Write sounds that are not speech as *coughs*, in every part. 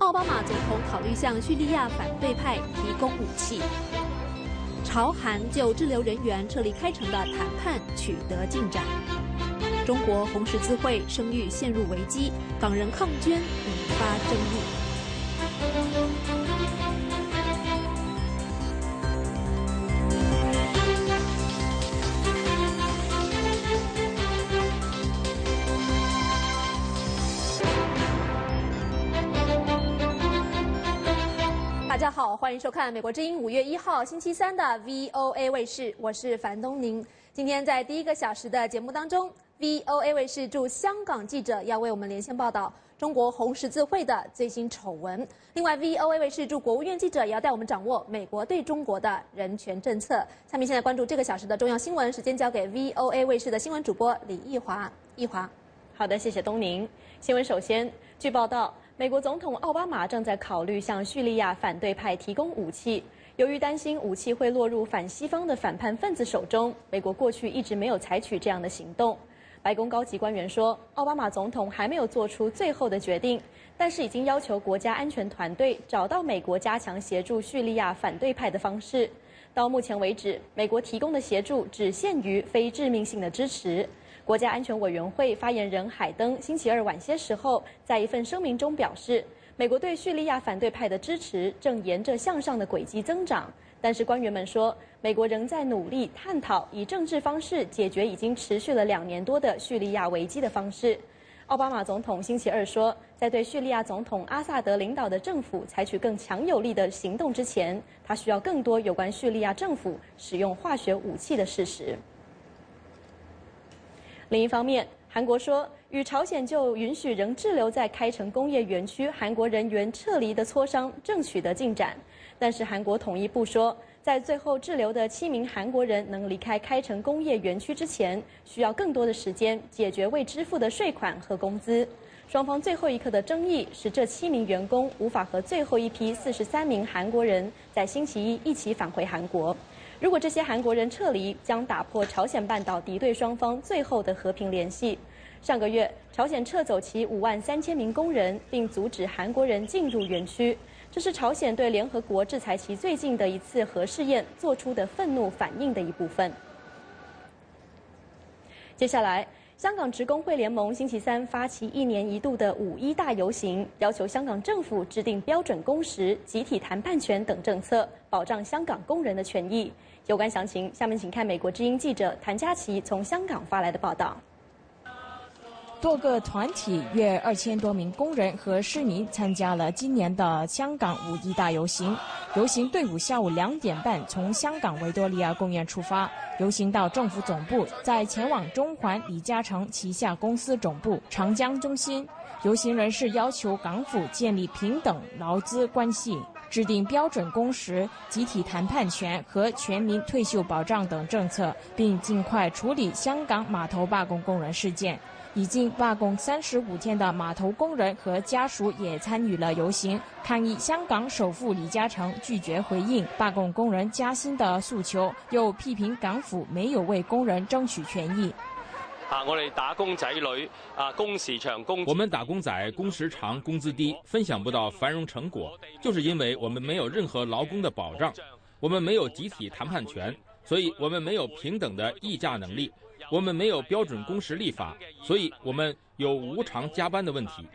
奥巴马总统考虑向叙利亚反对派提供武器。朝韩就滞留人员撤离开城的谈判取得进展。中国红十字会声誉陷入危机，港人抗捐引发争议。欢迎收看《美国之音》五月一号星期三的 VOA 卫视，我是樊东宁。今天在第一个小时的节目当中，VOA 卫视驻香港记者要为我们连线报道中国红十字会的最新丑闻。另外，VOA 卫视驻国务院记者也要带我们掌握美国对中国的人权政策。下面现在关注这个小时的重要新闻，时间交给 VOA 卫视的新闻主播李义华。义华，好的，谢谢东宁。新闻首先，据报道。美国总统奥巴马正在考虑向叙利亚反对派提供武器。由于担心武器会落入反西方的反叛分子手中，美国过去一直没有采取这样的行动。白宫高级官员说，奥巴马总统还没有做出最后的决定，但是已经要求国家安全团队找到美国加强协助叙利亚反对派的方式。到目前为止，美国提供的协助只限于非致命性的支持。国家安全委员会发言人海登星期二晚些时候在一份声明中表示，美国对叙利亚反对派的支持正沿着向上的轨迹增长。但是官员们说，美国仍在努力探讨以政治方式解决已经持续了两年多的叙利亚危机的方式。奥巴马总统星期二说，在对叙利亚总统阿萨德领导的政府采取更强有力的行动之前，他需要更多有关叙利亚政府使用化学武器的事实。另一方面，韩国说与朝鲜就允许仍滞留在开城工业园区韩国人员撤离的磋商正取得进展，但是韩国统一部说，在最后滞留的七名韩国人能离开开城工业园区之前，需要更多的时间解决未支付的税款和工资。双方最后一刻的争议是，这七名员工无法和最后一批四十三名韩国人在星期一一起返回韩国。如果这些韩国人撤离，将打破朝鲜半岛敌对双方最后的和平联系。上个月，朝鲜撤走其五万三千名工人，并阻止韩国人进入园区。这是朝鲜对联合国制裁其最近的一次核试验做出的愤怒反应的一部分。接下来。香港职工会联盟星期三发起一年一度的五一大游行，要求香港政府制定标准工时、集体谈判权等政策，保障香港工人的权益。有关详情，下面请看美国之音记者谭佳琪从香港发来的报道。多个团体约二千多名工人和市民参加了今年的香港五一大游行。游行队伍下午两点半从香港维多利亚公园出发，游行到政府总部，再前往中环李嘉诚旗下公司总部长江中心。游行人士要求港府建立平等劳资关系，制定标准工时、集体谈判权和全民退休保障等政策，并尽快处理香港码头罢工工人事件。已经罢工三十五天的码头工人和家属也参与了游行，抗议香港首富李嘉诚拒绝回应罢工工人加薪的诉求，又批评港府没有为工人争取权益。啊，我哋打工仔女啊，工时长工，我们打工仔工时长，工资低，分享不到繁荣成果，就是因为我们没有任何劳工的保障，我们没有集体谈判权，所以我们没有平等的议价能力。我们没有标准工时立法，所以我们有无偿加班的问题。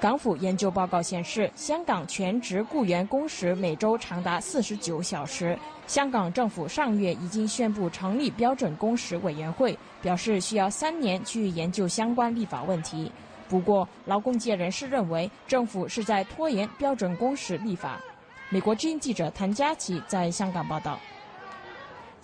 港府研究报告显示，香港全职雇员工时每周长达四十九小时。香港政府上月已经宣布成立标准工时委员会，表示需要三年去研究相关立法问题。不过，劳工界人士认为，政府是在拖延标准工时立法。美国之音记者谭佳琪在香港报道。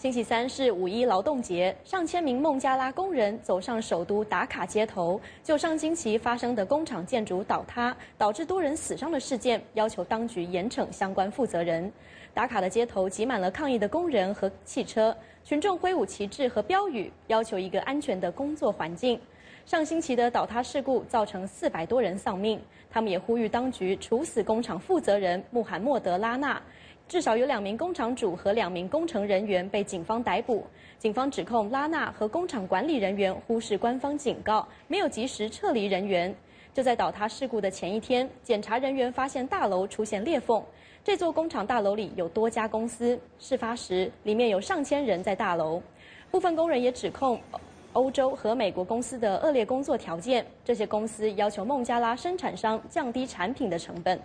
星期三是五一劳动节，上千名孟加拉工人走上首都打卡街头，就上星期发生的工厂建筑倒塌导致多人死伤的事件，要求当局严惩相关负责人。打卡的街头挤满了抗议的工人和汽车，群众挥舞旗帜和标语，要求一个安全的工作环境。上星期的倒塌事故造成四百多人丧命，他们也呼吁当局处死工厂负责人穆罕默德拉纳。至少有两名工厂主和两名工程人员被警方逮捕。警方指控拉纳和工厂管理人员忽视官方警告，没有及时撤离人员。就在倒塌事故的前一天，检查人员发现大楼出现裂缝。这座工厂大楼里有多家公司，事发时里面有上千人在大楼。部分工人也指控欧洲和美国公司的恶劣工作条件。这些公司要求孟加拉生产商降低产品的成本。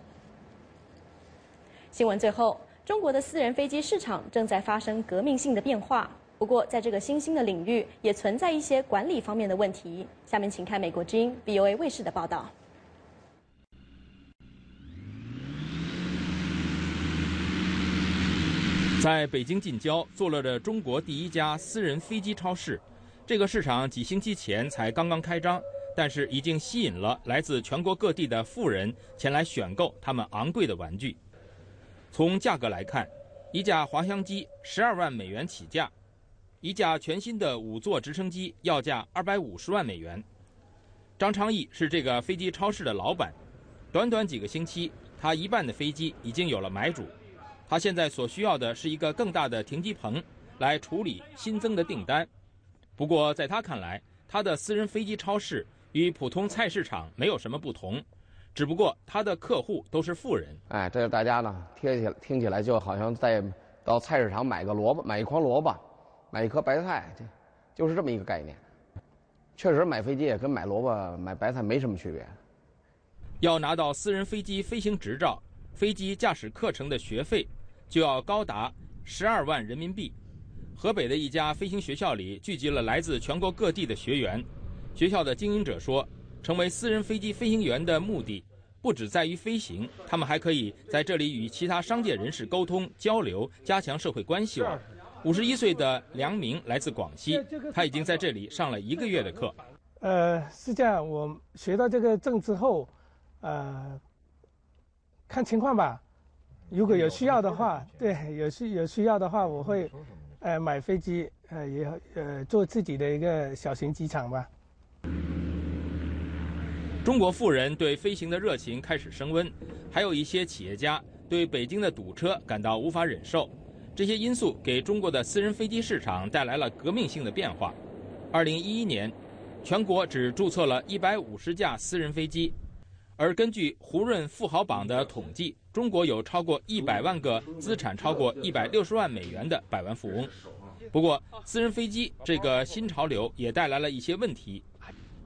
新闻最后，中国的私人飞机市场正在发生革命性的变化。不过，在这个新兴的领域，也存在一些管理方面的问题。下面请看美国之音 BOA 卫视的报道。在北京近郊坐落着中国第一家私人飞机超市，这个市场几星期前才刚刚开张，但是已经吸引了来自全国各地的富人前来选购他们昂贵的玩具。从价格来看，一架滑翔机十二万美元起价。一架全新的五座直升机要价二百五十万美元。张昌义是这个飞机超市的老板，短短几个星期，他一半的飞机已经有了买主。他现在所需要的是一个更大的停机棚，来处理新增的订单。不过，在他看来，他的私人飞机超市与普通菜市场没有什么不同，只不过他的客户都是富人。哎，这个大家呢，听起来听起来就好像在到菜市场买个萝卜，买一筐萝卜。买一颗白菜，这就是这么一个概念。确实，买飞机也跟买萝卜、买白菜没什么区别。要拿到私人飞机飞行执照，飞机驾驶课程的学费就要高达十二万人民币。河北的一家飞行学校里聚集了来自全国各地的学员。学校的经营者说，成为私人飞机飞行员的目的不只在于飞行，他们还可以在这里与其他商界人士沟通交流，加强社会关系网。五十一岁的梁明来自广西，他已经在这里上了一个月的课。呃，是这样，我学到这个证之后，呃，看情况吧。如果有需要的话，对，有需有需要的话，我会，呃，买飞机，呃，也呃，做自己的一个小型机场吧。中国富人对飞行的热情开始升温，还有一些企业家对北京的堵车感到无法忍受。这些因素给中国的私人飞机市场带来了革命性的变化。二零一一年，全国只注册了一百五十架私人飞机，而根据胡润富豪榜的统计，中国有超过一百万个资产超过一百六十万美元的百万富翁。不过，私人飞机这个新潮流也带来了一些问题。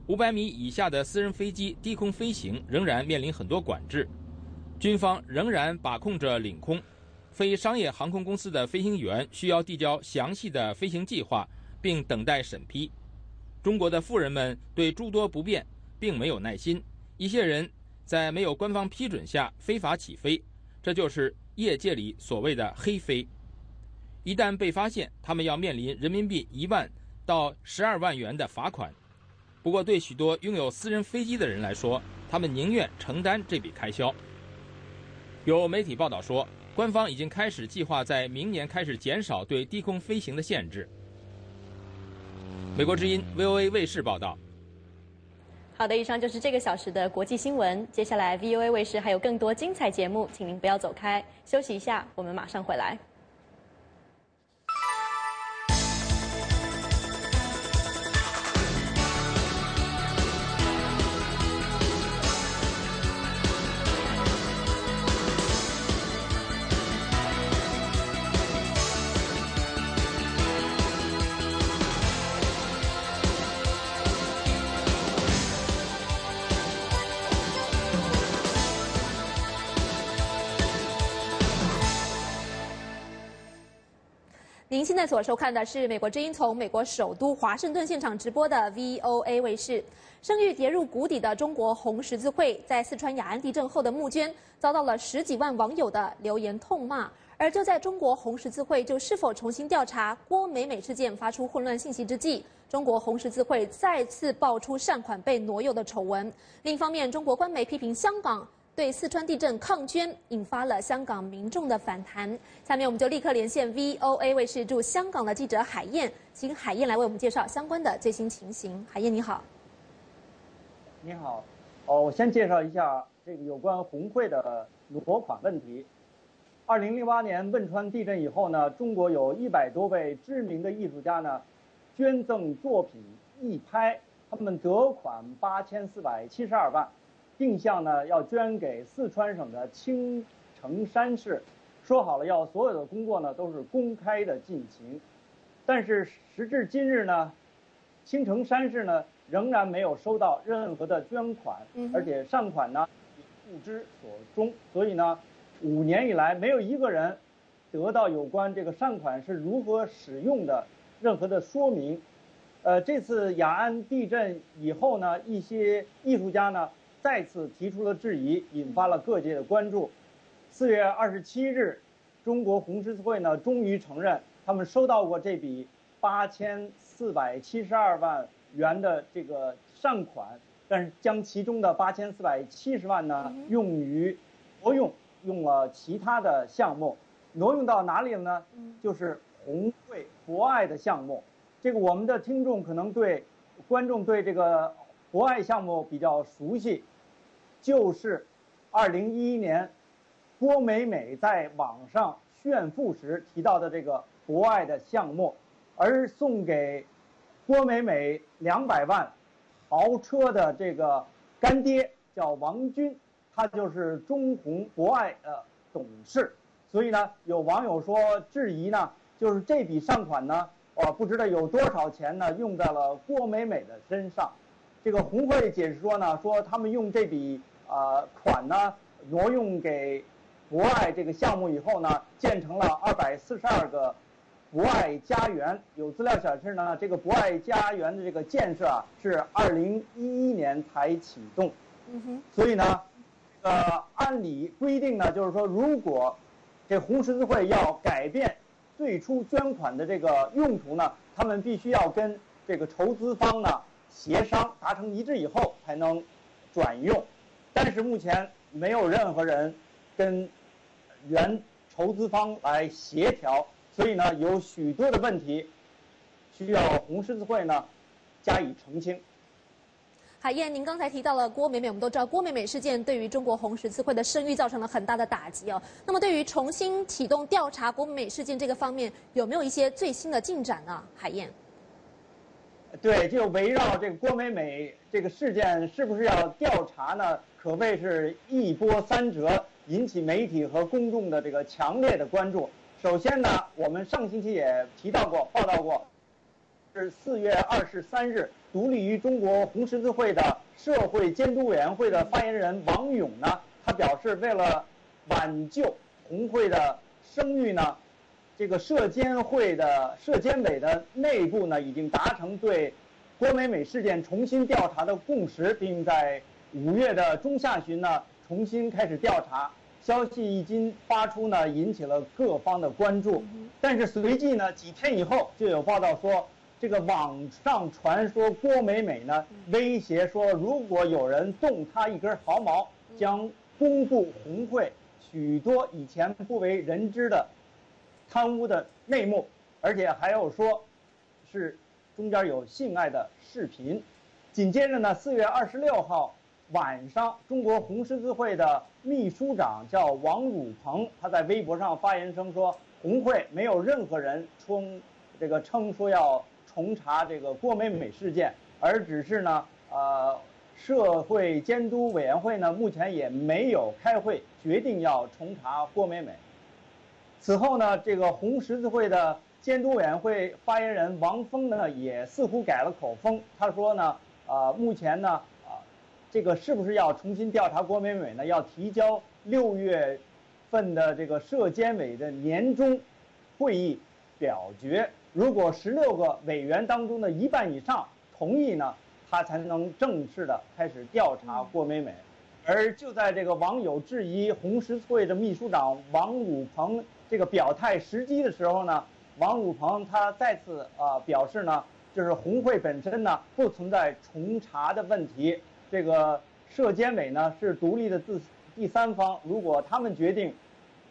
五百米以下的私人飞机低空飞行仍然面临很多管制，军方仍然把控着领空。非商业航空公司的飞行员需要递交详细的飞行计划，并等待审批。中国的富人们对诸多不便并没有耐心，一些人在没有官方批准下非法起飞，这就是业界里所谓的“黑飞”。一旦被发现，他们要面临人民币一万到十二万元的罚款。不过，对许多拥有私人飞机的人来说，他们宁愿承担这笔开销。有媒体报道说。官方已经开始计划在明年开始减少对低空飞行的限制。美国之音 VOA 卫视报道。好的，以上就是这个小时的国际新闻。接下来 VOA 卫视还有更多精彩节目，请您不要走开，休息一下，我们马上回来。现在所收看的是美国之音从美国首都华盛顿现场直播的 VOA 卫视。声誉跌入谷底的中国红十字会，在四川雅安地震后的募捐遭到了十几万网友的留言痛骂。而就在中国红十字会就是否重新调查郭美美事件发出混乱信息之际，中国红十字会再次爆出善款被挪用的丑闻。另一方面，中国官媒批评香港。对四川地震抗捐，引发了香港民众的反弹。下面我们就立刻连线 VOA 卫视驻香港的记者海燕，请海燕来为我们介绍相关的最新情形。海燕你好，你好，哦，我先介绍一下这个有关红会的挪款问题。二零零八年汶川地震以后呢，中国有一百多位知名的艺术家呢，捐赠作品一拍，他们得款八千四百七十二万。定向呢要捐给四川省的青城山市，说好了要所有的工作呢都是公开的进行，但是时至今日呢，青城山市呢仍然没有收到任何的捐款，而且善款呢不知所终，所以呢，五年以来没有一个人得到有关这个善款是如何使用的任何的说明。呃，这次雅安地震以后呢，一些艺术家呢再次提出了质疑，引发了各界的关注。四月二十七日，中国红十字会呢终于承认，他们收到过这笔八千四百七十二万元的这个善款，但是将其中的八千四百七十万呢用于挪用，用了其他的项目，挪用到哪里了呢？就是红会博爱的项目。这个我们的听众可能对观众对这个博爱项目比较熟悉，就是二零一一年郭美美在网上炫富时提到的这个博爱的项目，而送给郭美美两百万豪车的这个干爹叫王军，他就是中红博爱的董事，所以呢，有网友说质疑呢，就是这笔善款呢。我，不知道有多少钱呢？用在了郭美美的身上。这个红会解释说呢，说他们用这笔啊款呢挪用给博爱这个项目以后呢，建成了二百四十二个博爱家园。有资料显示呢，这个博爱家园的这个建设啊是二零一一年才启动。嗯哼。所以呢，呃，按理规定呢，就是说，如果这红十字会要改变。最初捐款的这个用途呢，他们必须要跟这个筹资方呢协商达成一致以后才能转用，但是目前没有任何人跟原筹资方来协调，所以呢有许多的问题需要红十字会呢加以澄清。海燕，您刚才提到了郭美美，我们都知道郭美美事件对于中国红十字会的声誉造成了很大的打击哦。那么，对于重新启动调查郭美美事件这个方面，有没有一些最新的进展呢？海燕，对，就围绕这个郭美美这个事件，是不是要调查呢？可谓是一波三折，引起媒体和公众的这个强烈的关注。首先呢，我们上星期也提到过、报道过，是四月二十三日。独立于中国红十字会的社会监督委员会的发言人王勇呢，他表示，为了挽救红会的声誉呢，这个社监会的社监委的内部呢，已经达成对郭美美事件重新调查的共识，并在五月的中下旬呢，重新开始调查。消息一经发出呢，引起了各方的关注。但是随即呢，几天以后就有报道说。这个网上传说郭美美呢威胁说，如果有人动她一根毫毛，将公布红会许多以前不为人知的贪污的内幕，而且还有说，是中间有性爱的视频。紧接着呢，四月二十六号晚上，中国红十字会的秘书长叫王汝鹏，他在微博上发言称说，红会没有任何人称这个称说要。重查这个郭美美事件，而只是呢，呃，社会监督委员会呢，目前也没有开会决定要重查郭美美。此后呢，这个红十字会的监督委员会发言人王峰呢，也似乎改了口风。他说呢，啊，目前呢，啊，这个是不是要重新调查郭美美呢？要提交六月份的这个社监委的年终会议表决。如果十六个委员当中的一半以上同意呢，他才能正式的开始调查郭美美。而就在这个网友质疑红十字会的秘书长王武鹏这个表态时机的时候呢，王汝鹏他再次啊表示呢，就是红会本身呢不存在重查的问题，这个社监委呢是独立的自第三方，如果他们决定，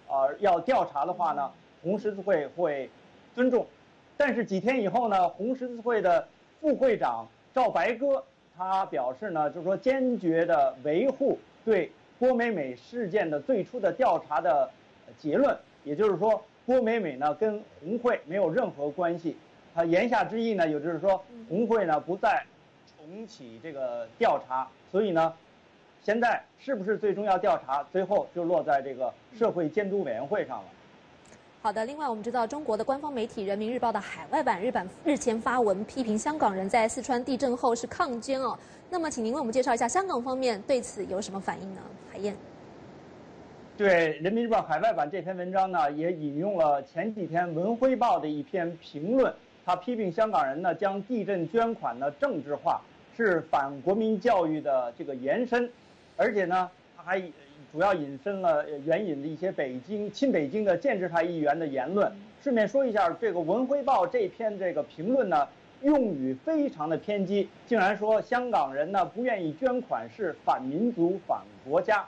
啊要调查的话呢，红十字会会尊重。但是几天以后呢，红十字会的副会长赵白鸽他表示呢，就是说坚决的维护对郭美美事件的最初的调查的结论，也就是说郭美美呢跟红会没有任何关系。他言下之意呢，也就是说红会呢不再重启这个调查，所以呢，现在是不是最终要调查，最后就落在这个社会监督委员会上了。好的，另外我们知道，中国的官方媒体《人民日报》的海外版日版日前发文批评香港人在四川地震后是抗捐哦。那么，请您为我们介绍一下香港方面对此有什么反应呢？海燕。对《人民日报》海外版这篇文章呢，也引用了前几天《文汇报》的一篇评论，他批评香港人呢将地震捐款呢政治化，是反国民教育的这个延伸，而且呢，他还。主要引申了援引了一些北京亲北京的建制派议员的言论。顺便说一下，这个《文汇报》这篇这个评论呢，用语非常的偏激，竟然说香港人呢不愿意捐款是反民族、反国家。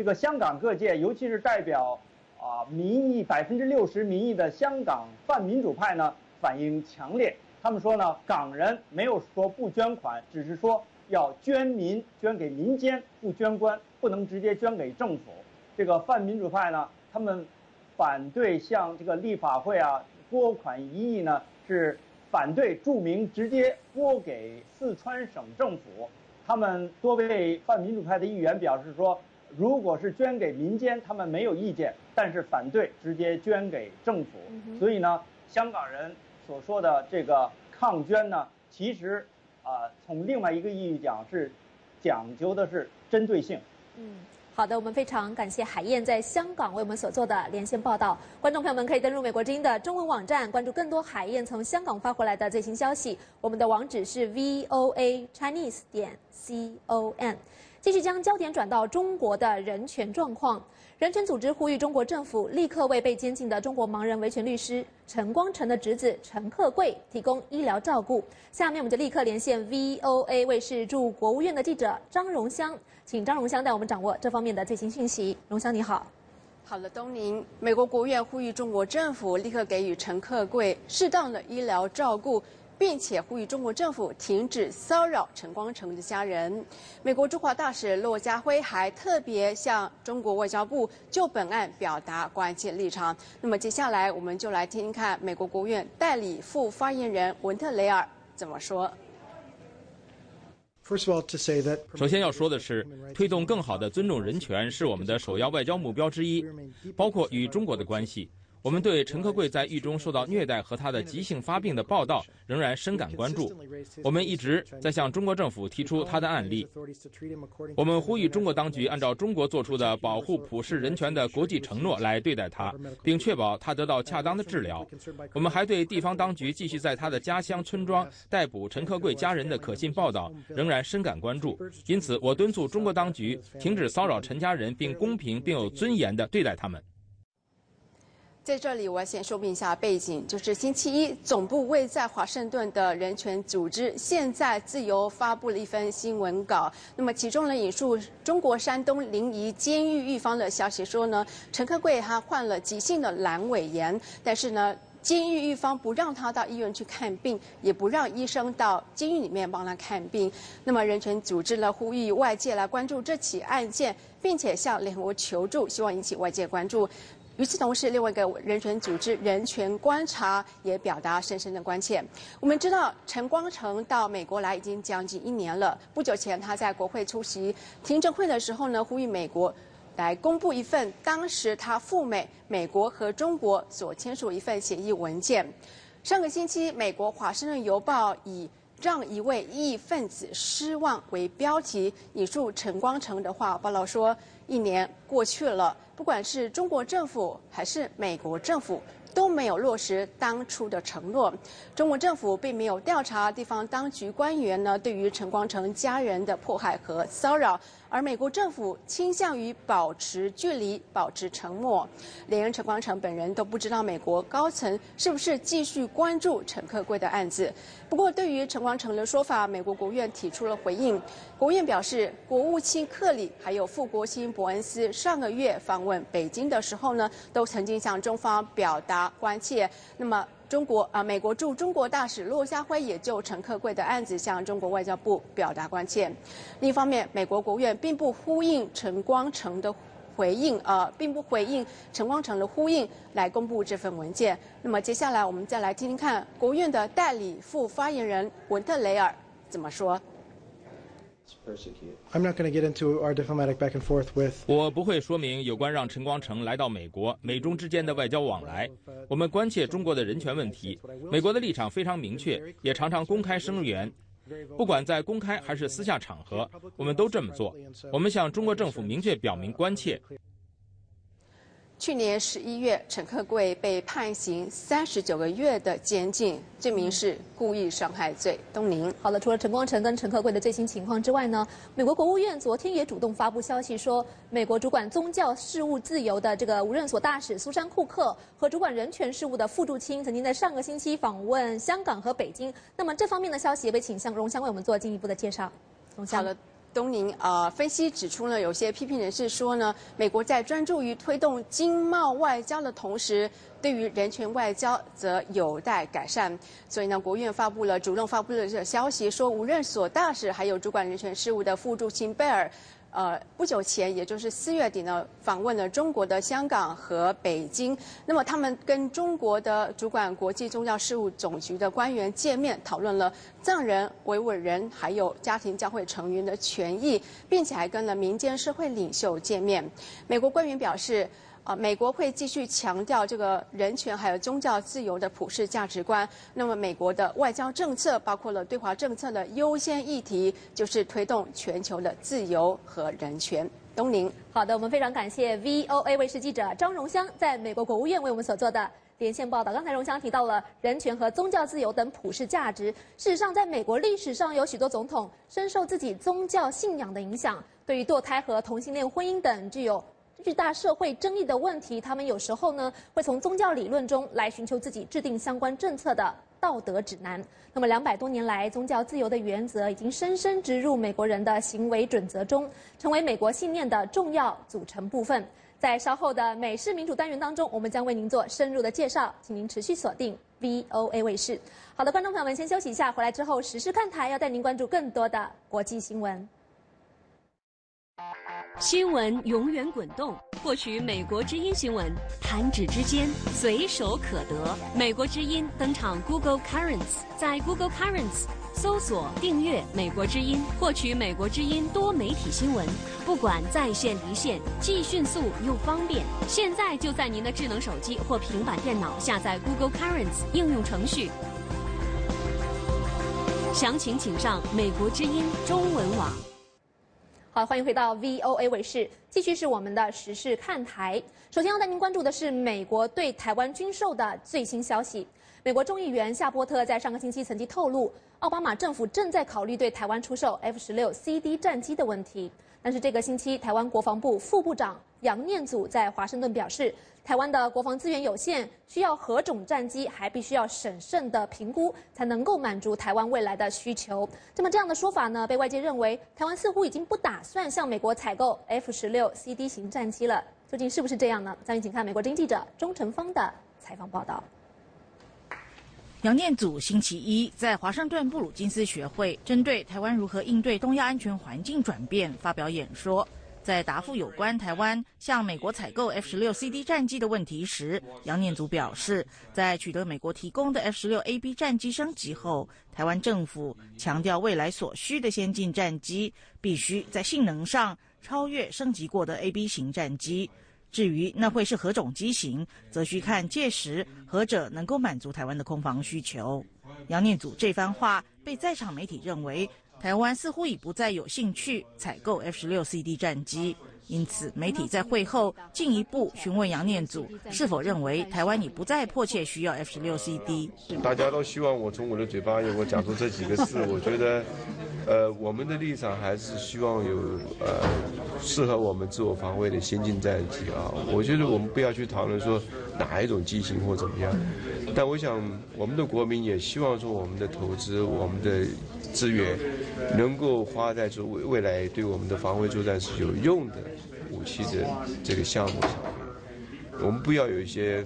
这个香港各界，尤其是代表啊民意百分之六十民意的香港泛民主派呢，反应强烈。他们说呢，港人没有说不捐款，只是说。要捐民，捐给民间，不捐官，不能直接捐给政府。这个泛民主派呢，他们反对向这个立法会啊拨款一亿呢，是反对注明直接拨给四川省政府。他们多位泛民主派的议员表示说，如果是捐给民间，他们没有意见，但是反对直接捐给政府。所以呢，香港人所说的这个抗捐呢，其实。啊，从另外一个意义讲是，讲究的是针对性。嗯，好的，我们非常感谢海燕在香港为我们所做的连线报道。观众朋友们可以登录美国之音的中文网站，关注更多海燕从香港发回来的最新消息。我们的网址是 voa chinese 点 com。继续将焦点转到中国的人权状况。人权组织呼吁中国政府立刻为被监禁的中国盲人维权律师陈光诚的侄子陈克贵提供医疗照顾。下面我们就立刻连线 VOA 卫视驻国务院的记者张荣香，请张荣香带我们掌握这方面的最新讯息。荣香你好。好的，东宁，美国国务院呼吁中国政府立刻给予陈克贵适当的医疗照顾。并且呼吁中国政府停止骚扰陈光诚的家人。美国驻华大使骆家辉还特别向中国外交部就本案表达关切立场。那么接下来我们就来听听看美国国务院代理副发言人文特雷尔怎么说。首先要说的是，推动更好的尊重人权是我们的首要外交目标之一，包括与中国的关系。我们对陈克贵在狱中受到虐待和他的急性发病的报道仍然深感关注。我们一直在向中国政府提出他的案例。我们呼吁中国当局按照中国做出的保护普世人权的国际承诺来对待他，并确保他得到恰当的治疗。我们还对地方当局继续在他的家乡村庄逮捕陈克贵家人的可信报道仍然深感关注。因此，我敦促中国当局停止骚扰陈家人，并公平并有尊严地对待他们。在这里，我要先说明一下背景，就是星期一，总部位在华盛顿的人权组织现在自由发布了一份新闻稿。那么，其中呢引述中国山东临沂监狱狱方的消息说呢，陈克贵他患了急性的阑尾炎，但是呢，监狱狱方不让他到医院去看病，也不让医生到监狱里面帮他看病。那么，人权组织呢呼吁外界来关注这起案件，并且向联合国求助，希望引起外界关注。与此同时，另外一个人权组织人权观察也表达深深的关切。我们知道，陈光诚到美国来已经将近一年了。不久前，他在国会出席听证会的时候呢，呼吁美国来公布一份当时他赴美美国和中国所签署一份协议文件。上个星期，美国《华盛顿邮报》以“让一位异议分子失望”为标题，引述陈光诚的话，报道说：“一年过去了。”不管是中国政府还是美国政府，都没有落实当初的承诺。中国政府并没有调查地方当局官员呢对于陈光诚家人的迫害和骚扰。而美国政府倾向于保持距离、保持沉默，连陈光诚本人都不知道美国高层是不是继续关注陈克贵的案子。不过，对于陈光诚的说法，美国国务院提出了回应。国务院表示，国务卿克里还有副国卿伯恩斯上个月访问北京的时候呢，都曾经向中方表达关切。那么，中国啊，美国驻中国大使骆家辉也就陈克贵的案子向中国外交部表达关切。另一方面，美国国务院并不呼应陈光诚的回应，呃，并不回应陈光诚的呼应来公布这份文件。那么接下来我们再来听听看国务院的代理副发言人文特雷尔怎么说。I'm not going to get into our diplomatic back and forth with. 我不会说明有关让陈光诚来到美国、美中之间的外交往来。我们关切中国的人权问题，美国的立场非常明确，也常常公开声援。不管在公开还是私下场合，我们都这么做。我们向中国政府明确表明关切。去年十一月，陈克贵被判刑三十九个月的监禁，罪名是故意伤害罪。东宁，好了，除了陈光诚跟陈克贵的最新情况之外呢，美国国务院昨天也主动发布消息说，美国主管宗教事务自由的这个无任所大使苏珊库克和主管人权事务的傅柱清曾经在上个星期访问香港和北京。那么这方面的消息也被请向荣香为我们做进一步的介绍。荣香。东宁呃分析指出呢，有些批评人士说呢，美国在专注于推动经贸外交的同时，对于人权外交则有待改善。所以呢，国务院发布了主动发布了这个消息，说无论所大使还有主管人权事务的副助理贝尔。呃，不久前，也就是四月底呢，访问了中国的香港和北京。那么，他们跟中国的主管国际宗教事务总局的官员见面，讨论了藏人、维吾尔人还有家庭教会成员的权益，并且还跟了民间社会领袖见面。美国官员表示。美国会继续强调这个人权还有宗教自由的普世价值观。那么，美国的外交政策包括了对华政策的优先议题，就是推动全球的自由和人权。东宁，好的，我们非常感谢 VOA 卫视记者张荣香在美国国务院为我们所做的连线报道。刚才荣香提到了人权和宗教自由等普世价值。事实上，在美国历史上有许多总统深受自己宗教信仰的影响，对于堕胎和同性恋婚姻等具有。巨大社会争议的问题，他们有时候呢会从宗教理论中来寻求自己制定相关政策的道德指南。那么两百多年来，宗教自由的原则已经深深植入美国人的行为准则中，成为美国信念的重要组成部分。在稍后的美式民主单元当中，我们将为您做深入的介绍，请您持续锁定 VOA 卫视。好的，观众朋友们，先休息一下，回来之后实时看台要带您关注更多的国际新闻。新闻永远滚动，获取美国之音新闻，弹指之间，随手可得。美国之音登场 Google Currents，在 Google Currents 搜索订阅美国之音，获取美国之音多媒体新闻，不管在线离线，既迅速又方便。现在就在您的智能手机或平板电脑下载 Google Currents 应用程序。详情请上美国之音中文网。好，欢迎回到 VOA 卫视，继续是我们的时事看台。首先要带您关注的是美国对台湾军售的最新消息。美国众议员夏波特在上个星期曾经透露，奥巴马政府正在考虑对台湾出售 F 十六 CD 战机的问题。但是这个星期，台湾国防部副部长杨念祖在华盛顿表示。台湾的国防资源有限，需要何种战机，还必须要审慎的评估，才能够满足台湾未来的需求。那么这样的说法呢，被外界认为台湾似乎已经不打算向美国采购 F 十六 CD 型战机了。究竟是不是这样呢？下面请看美国经济记者钟成芳的采访报道。杨念祖星期一在华盛顿布鲁金斯学会，针对台湾如何应对东亚安全环境转变发表演说。在答复有关台湾向美国采购 F 十六 CD 战机的问题时，杨念祖表示，在取得美国提供的 F 十六 AB 战机升级后，台湾政府强调未来所需的先进战机必须在性能上超越升级过的 AB 型战机。至于那会是何种机型，则需看届时何者能够满足台湾的空防需求。杨念祖这番话被在场媒体认为。台湾似乎已不再有兴趣采购 F 十六 CD 战机，因此媒体在会后进一步询问杨念祖是否认为台湾已不再迫切需要 F 十六 CD。大家都希望我从我的嘴巴里我讲出这几个字，*laughs* 我觉得，呃，我们的立场还是希望有呃适合我们自我防卫的先进战机啊。我觉得我们不要去讨论说哪一种机型或怎么样，但我想我们的国民也希望说我们的投资，我们的。资源能够花在这未未来对我们的防卫作战是有用的武器的这个项目上面，我们不要有一些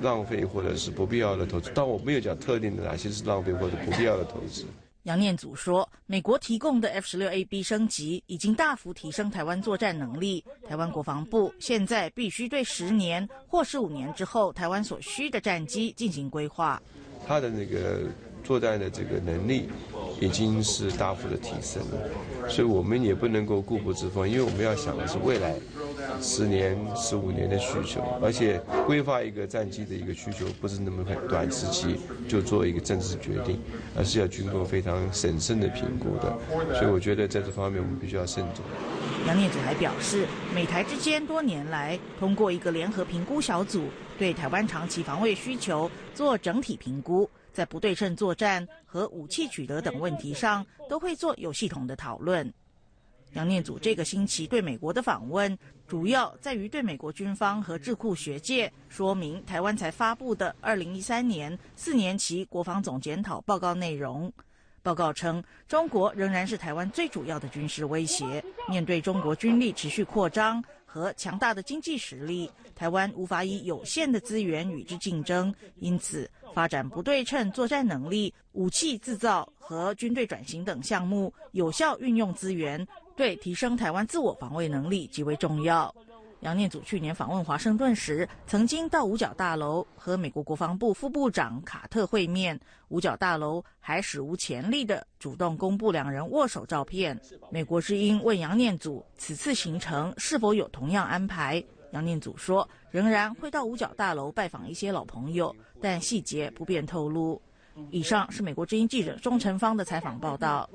浪费或者是不必要的投资。但我没有讲特定的哪些是浪费或者不必要的投资。杨念祖说，美国提供的 F 十六 AB 升级已经大幅提升台湾作战能力。台湾国防部现在必须对十年或十五年之后台湾所需的战机进行规划。他的那个。作战的这个能力已经是大幅的提升了，所以我们也不能够固步自封，因为我们要想的是未来十年、十五年的需求，而且规划一个战机的一个需求不是那么很短时期就做一个政治决定，而是要经过非常审慎的评估的，所以我觉得在这方面我们必须要慎重。杨念祖还表示，美台之间多年来通过一个联合评估小组，对台湾长期防卫需求做整体评估，在不对称作战和武器取得等问题上，都会做有系统的讨论。杨念祖这个星期对美国的访问，主要在于对美国军方和智库学界说明台湾才发布的二零一三年四年期国防总检讨报告内容。报告称，中国仍然是台湾最主要的军事威胁。面对中国军力持续扩张和强大的经济实力，台湾无法以有限的资源与之竞争。因此，发展不对称作战能力、武器制造和军队转型等项目，有效运用资源，对提升台湾自我防卫能力极为重要。杨念祖去年访问华盛顿时，曾经到五角大楼和美国国防部副部长卡特会面。五角大楼还史无前例的主动公布两人握手照片。美国之音问杨念祖此次行程是否有同样安排，杨念祖说仍然会到五角大楼拜访一些老朋友，但细节不便透露。以上是美国之音记者钟成芳的采访报道。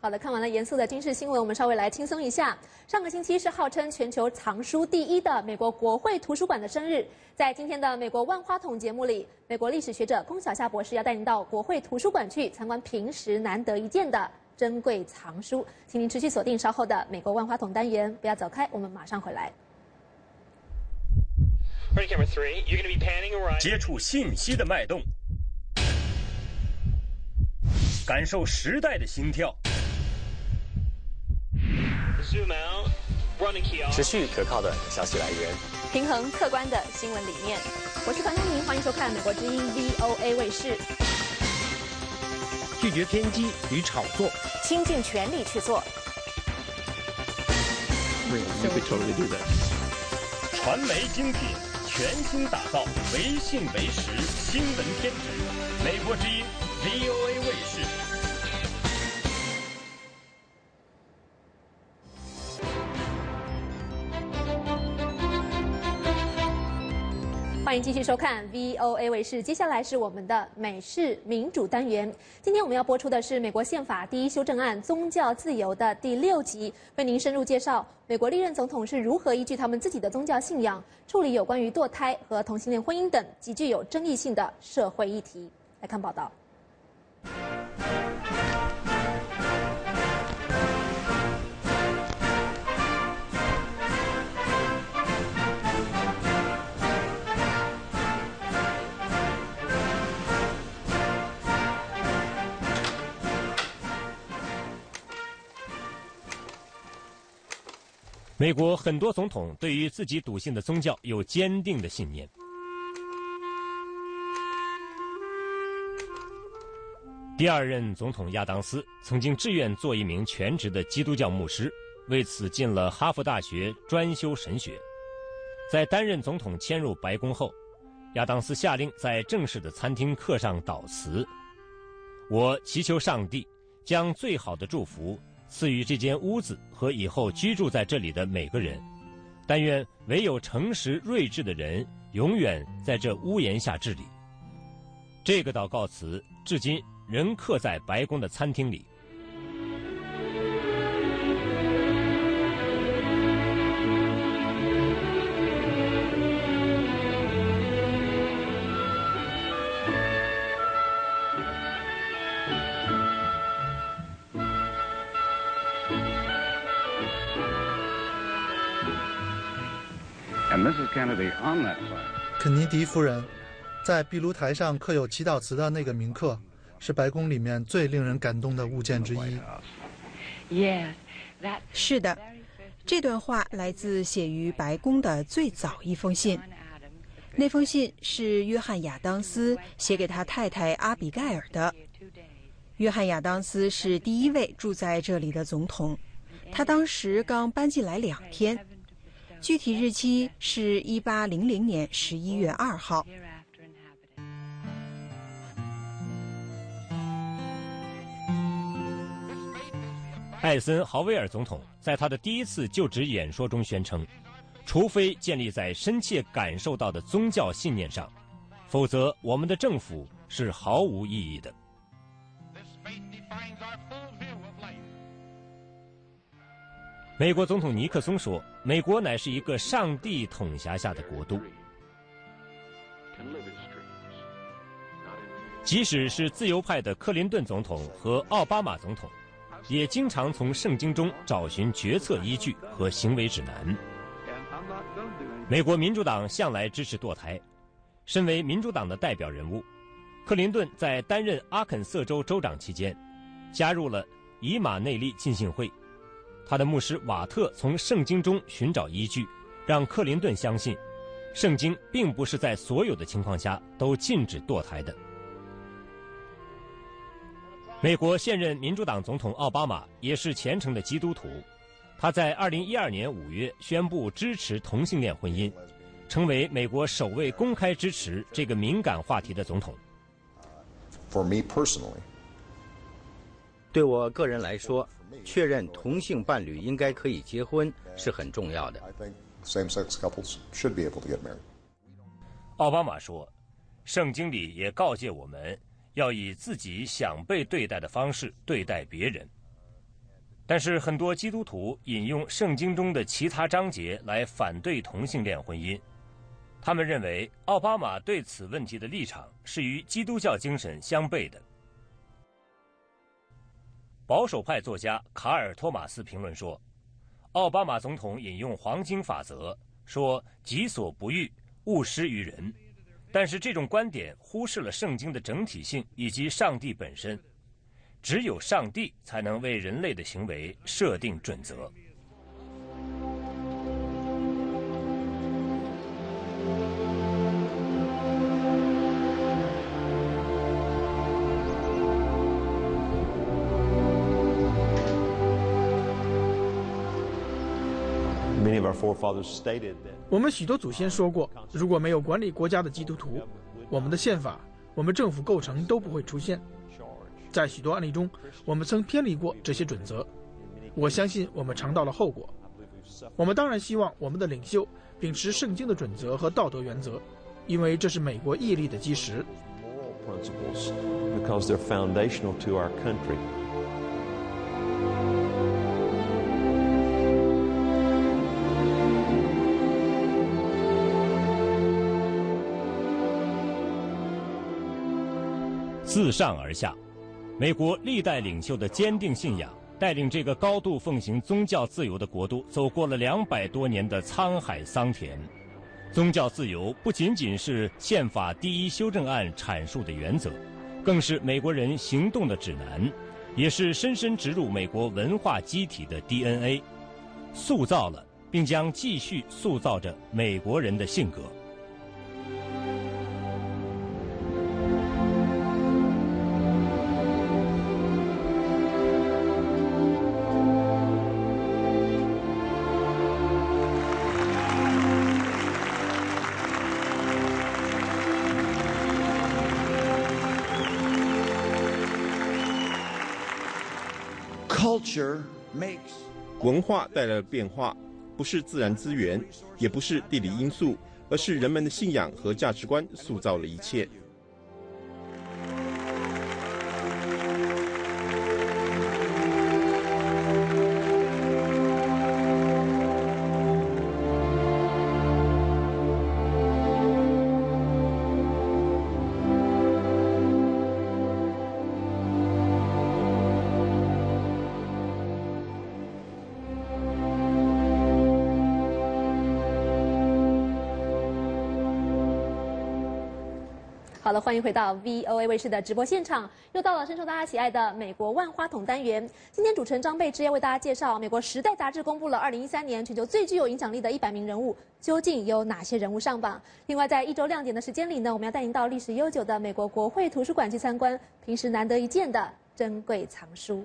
好的，看完了严肃的军事新闻，我们稍微来轻松一下。上个星期是号称全球藏书第一的美国国会图书馆的生日，在今天的美国万花筒节目里，美国历史学者龚小夏博士要带您到国会图书馆去参观平时难得一见的珍贵藏书，请您持续锁定稍后的美国万花筒单元，不要走开，我们马上回来。接触信息的脉动，感受时代的心跳。持续可靠的消息来源，平衡客观的新闻理念。我是樊东明，欢迎收看美国之音 VOA 卫视。拒绝偏激与炒作，倾尽全力去做。传媒精品，全新打造，唯信唯实新闻天职。美国之音 VOA 卫视。欢迎继续收看 VOA 卫视。接下来是我们的美式民主单元。今天我们要播出的是美国宪法第一修正案“宗教自由”的第六集，为您深入介绍美国历任总统是如何依据他们自己的宗教信仰处理有关于堕胎和同性恋婚姻等极具有争议性的社会议题。来看报道。美国很多总统对于自己笃信的宗教有坚定的信念。第二任总统亚当斯曾经志愿做一名全职的基督教牧师，为此进了哈佛大学专修神学。在担任总统迁入白宫后，亚当斯下令在正式的餐厅课上祷词：“我祈求上帝将最好的祝福。”赐予这间屋子和以后居住在这里的每个人，但愿唯有诚实睿智的人永远在这屋檐下治理。这个祷告词至今仍刻在白宫的餐厅里。肯尼迪夫人在壁炉台上刻有祈祷词的那个铭刻，是白宫里面最令人感动的物件之一。是的，这段话来自写于白宫的最早一封信。那封信是约翰·亚当斯写给他太太阿比盖尔的。约翰·亚当斯是第一位住在这里的总统，他当时刚搬进来两天。具体日期是一八零零年十一月二号。艾森豪威尔总统在他的第一次就职演说中宣称除非建立在深切感受到的宗教信念上否则我们的政府是毫无意义的。美国总统尼克松说：“美国乃是一个上帝统辖下的国度。”即使是自由派的克林顿总统和奥巴马总统，也经常从圣经中找寻决策依据和行为指南。美国民主党向来支持堕胎。身为民主党的代表人物，克林顿在担任阿肯色州州长期间，加入了以马内利浸信会。他的牧师瓦特从圣经中寻找依据，让克林顿相信，圣经并不是在所有的情况下都禁止堕胎的。美国现任民主党总统奥巴马也是虔诚的基督徒，他在2012年5月宣布支持同性恋婚姻，成为美国首位公开支持这个敏感话题的总统。For me personally，对我个人来说，确认同性伴侣应该可以结婚是很重要的。Same-sex couples should be able to get married。奥巴马说：“圣经里也告诫我们。”要以自己想被对待的方式对待别人，但是很多基督徒引用圣经中的其他章节来反对同性恋婚姻。他们认为奥巴马对此问题的立场是与基督教精神相悖的。保守派作家卡尔·托马斯评论说：“奥巴马总统引用黄金法则，说‘己所不欲，勿施于人’。”但是这种观点忽视了圣经的整体性以及上帝本身，只有上帝才能为人类的行为设定准则。我们许多祖先说过，如果没有管理国家的基督徒，我们的宪法、我们政府构成都不会出现。在许多案例中，我们曾偏离过这些准则。我相信我们尝到了后果。我们当然希望我们的领袖秉持圣经的准则和道德原则，因为这是美国屹立的基石。自上而下，美国历代领袖的坚定信仰，带领这个高度奉行宗教自由的国度走过了两百多年的沧海桑田。宗教自由不仅仅是宪法第一修正案阐述的原则，更是美国人行动的指南，也是深深植入美国文化机体的 DNA，塑造了并将继续塑造着美国人的性格。文化带来了变化，不是自然资源，也不是地理因素，而是人们的信仰和价值观塑造了一切。欢迎回到 VOA 卫视的直播现场，又到了深受大家喜爱的美国万花筒单元。今天主持人张贝之要为大家介绍，美国《时代》杂志公布了二零一三年全球最具有影响力的一百名人物，究竟有哪些人物上榜？另外，在一周亮点的时间里呢，我们要带您到历史悠久的美国国会图书馆去参观平时难得一见的珍贵藏书。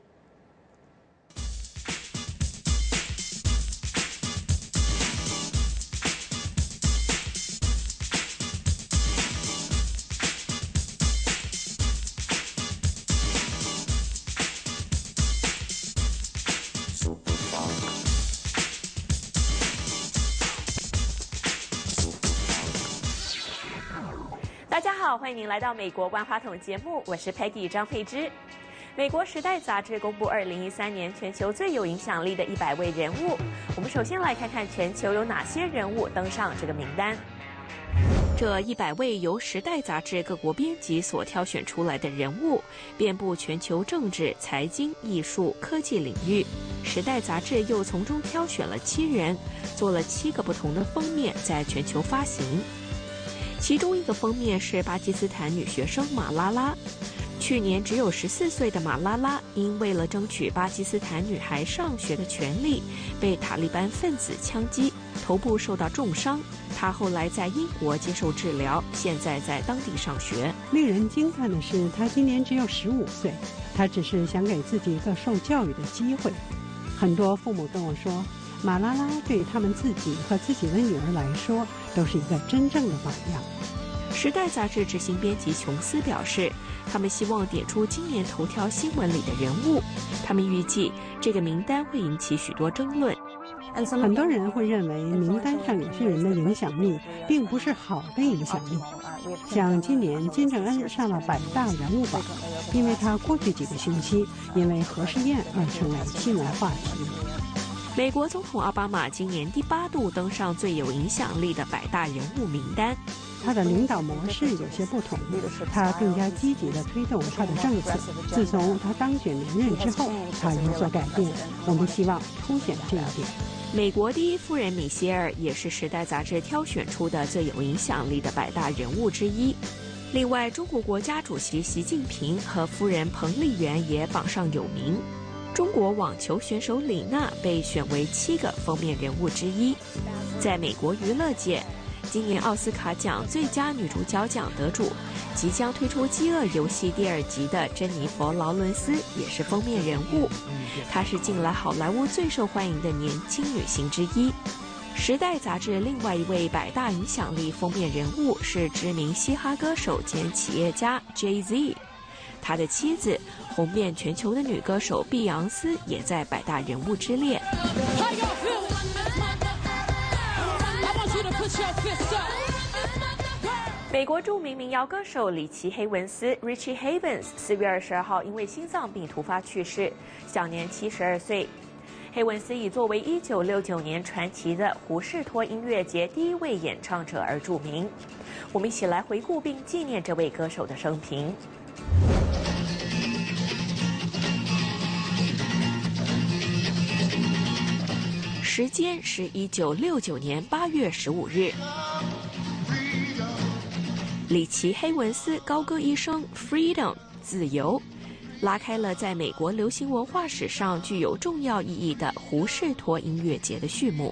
欢迎来到美国万花筒节目，我是 Peggy 张佩芝。美国《时代》杂志公布2013年全球最有影响力的一百位人物，我们首先来看看全球有哪些人物登上这个名单。这一百位由《时代》杂志各国编辑所挑选出来的人物，遍布全球政治、财经、艺术、科技领域。《时代》杂志又从中挑选了七人，做了七个不同的封面，在全球发行。其中一个封面是巴基斯坦女学生马拉拉。去年只有十四岁的马拉拉，因为了争取巴基斯坦女孩上学的权利，被塔利班分子枪击，头部受到重伤。她后来在英国接受治疗，现在在当地上学。令人惊叹的是，她今年只有十五岁，她只是想给自己一个受教育的机会。很多父母跟我说，马拉拉对他们自己和自己的女儿来说，都是一个真正的榜样。《时代》杂志执行编辑琼斯表示，他们希望点出今年头条新闻里的人物。他们预计这个名单会引起许多争论。很多人会认为名单上有些人的影响力并不是好的影响力，像今年金正恩上了百大人物榜，因为他过去几个星期因为核试验而成为新闻话题。美国总统奥巴马今年第八度登上最有影响力的百大人物名单。他的领导模式有些不同，他更加积极地推动他的政策。自从他当选连任之后，他有所改变。我们希望凸显这一点。美国第一夫人米歇尔也是《时代》杂志挑选出的最有影响力的百大人物之一。另外，中国国家主席习近平和夫人彭丽媛也榜上有名。中国网球选手李娜被选为七个封面人物之一。在美国娱乐界，今年奥斯卡奖最佳女主角奖得主、即将推出《饥饿游戏》第二集的珍妮佛·劳伦斯也是封面人物。她是近来好莱坞最受欢迎的年轻女星之一。《时代》杂志另外一位百大影响力封面人物是知名嘻哈歌手兼企业家 Jay Z，他的妻子红遍全球的女歌手碧昂斯也在百大人物之列。美国著名民谣歌手里奇·黑文斯 （Richie Havens） 四月二十二号因为心脏病突发去世，享年七十二岁。黑文斯以作为一九六九年传奇的胡士托音乐节第一位演唱者而著名。我们一起来回顾并纪念这位歌手的生平。时间是一九六九年八月十五日。里奇·黑文斯高歌一声 “Freedom” 自由，拉开了在美国流行文化史上具有重要意义的胡士托音乐节的序幕。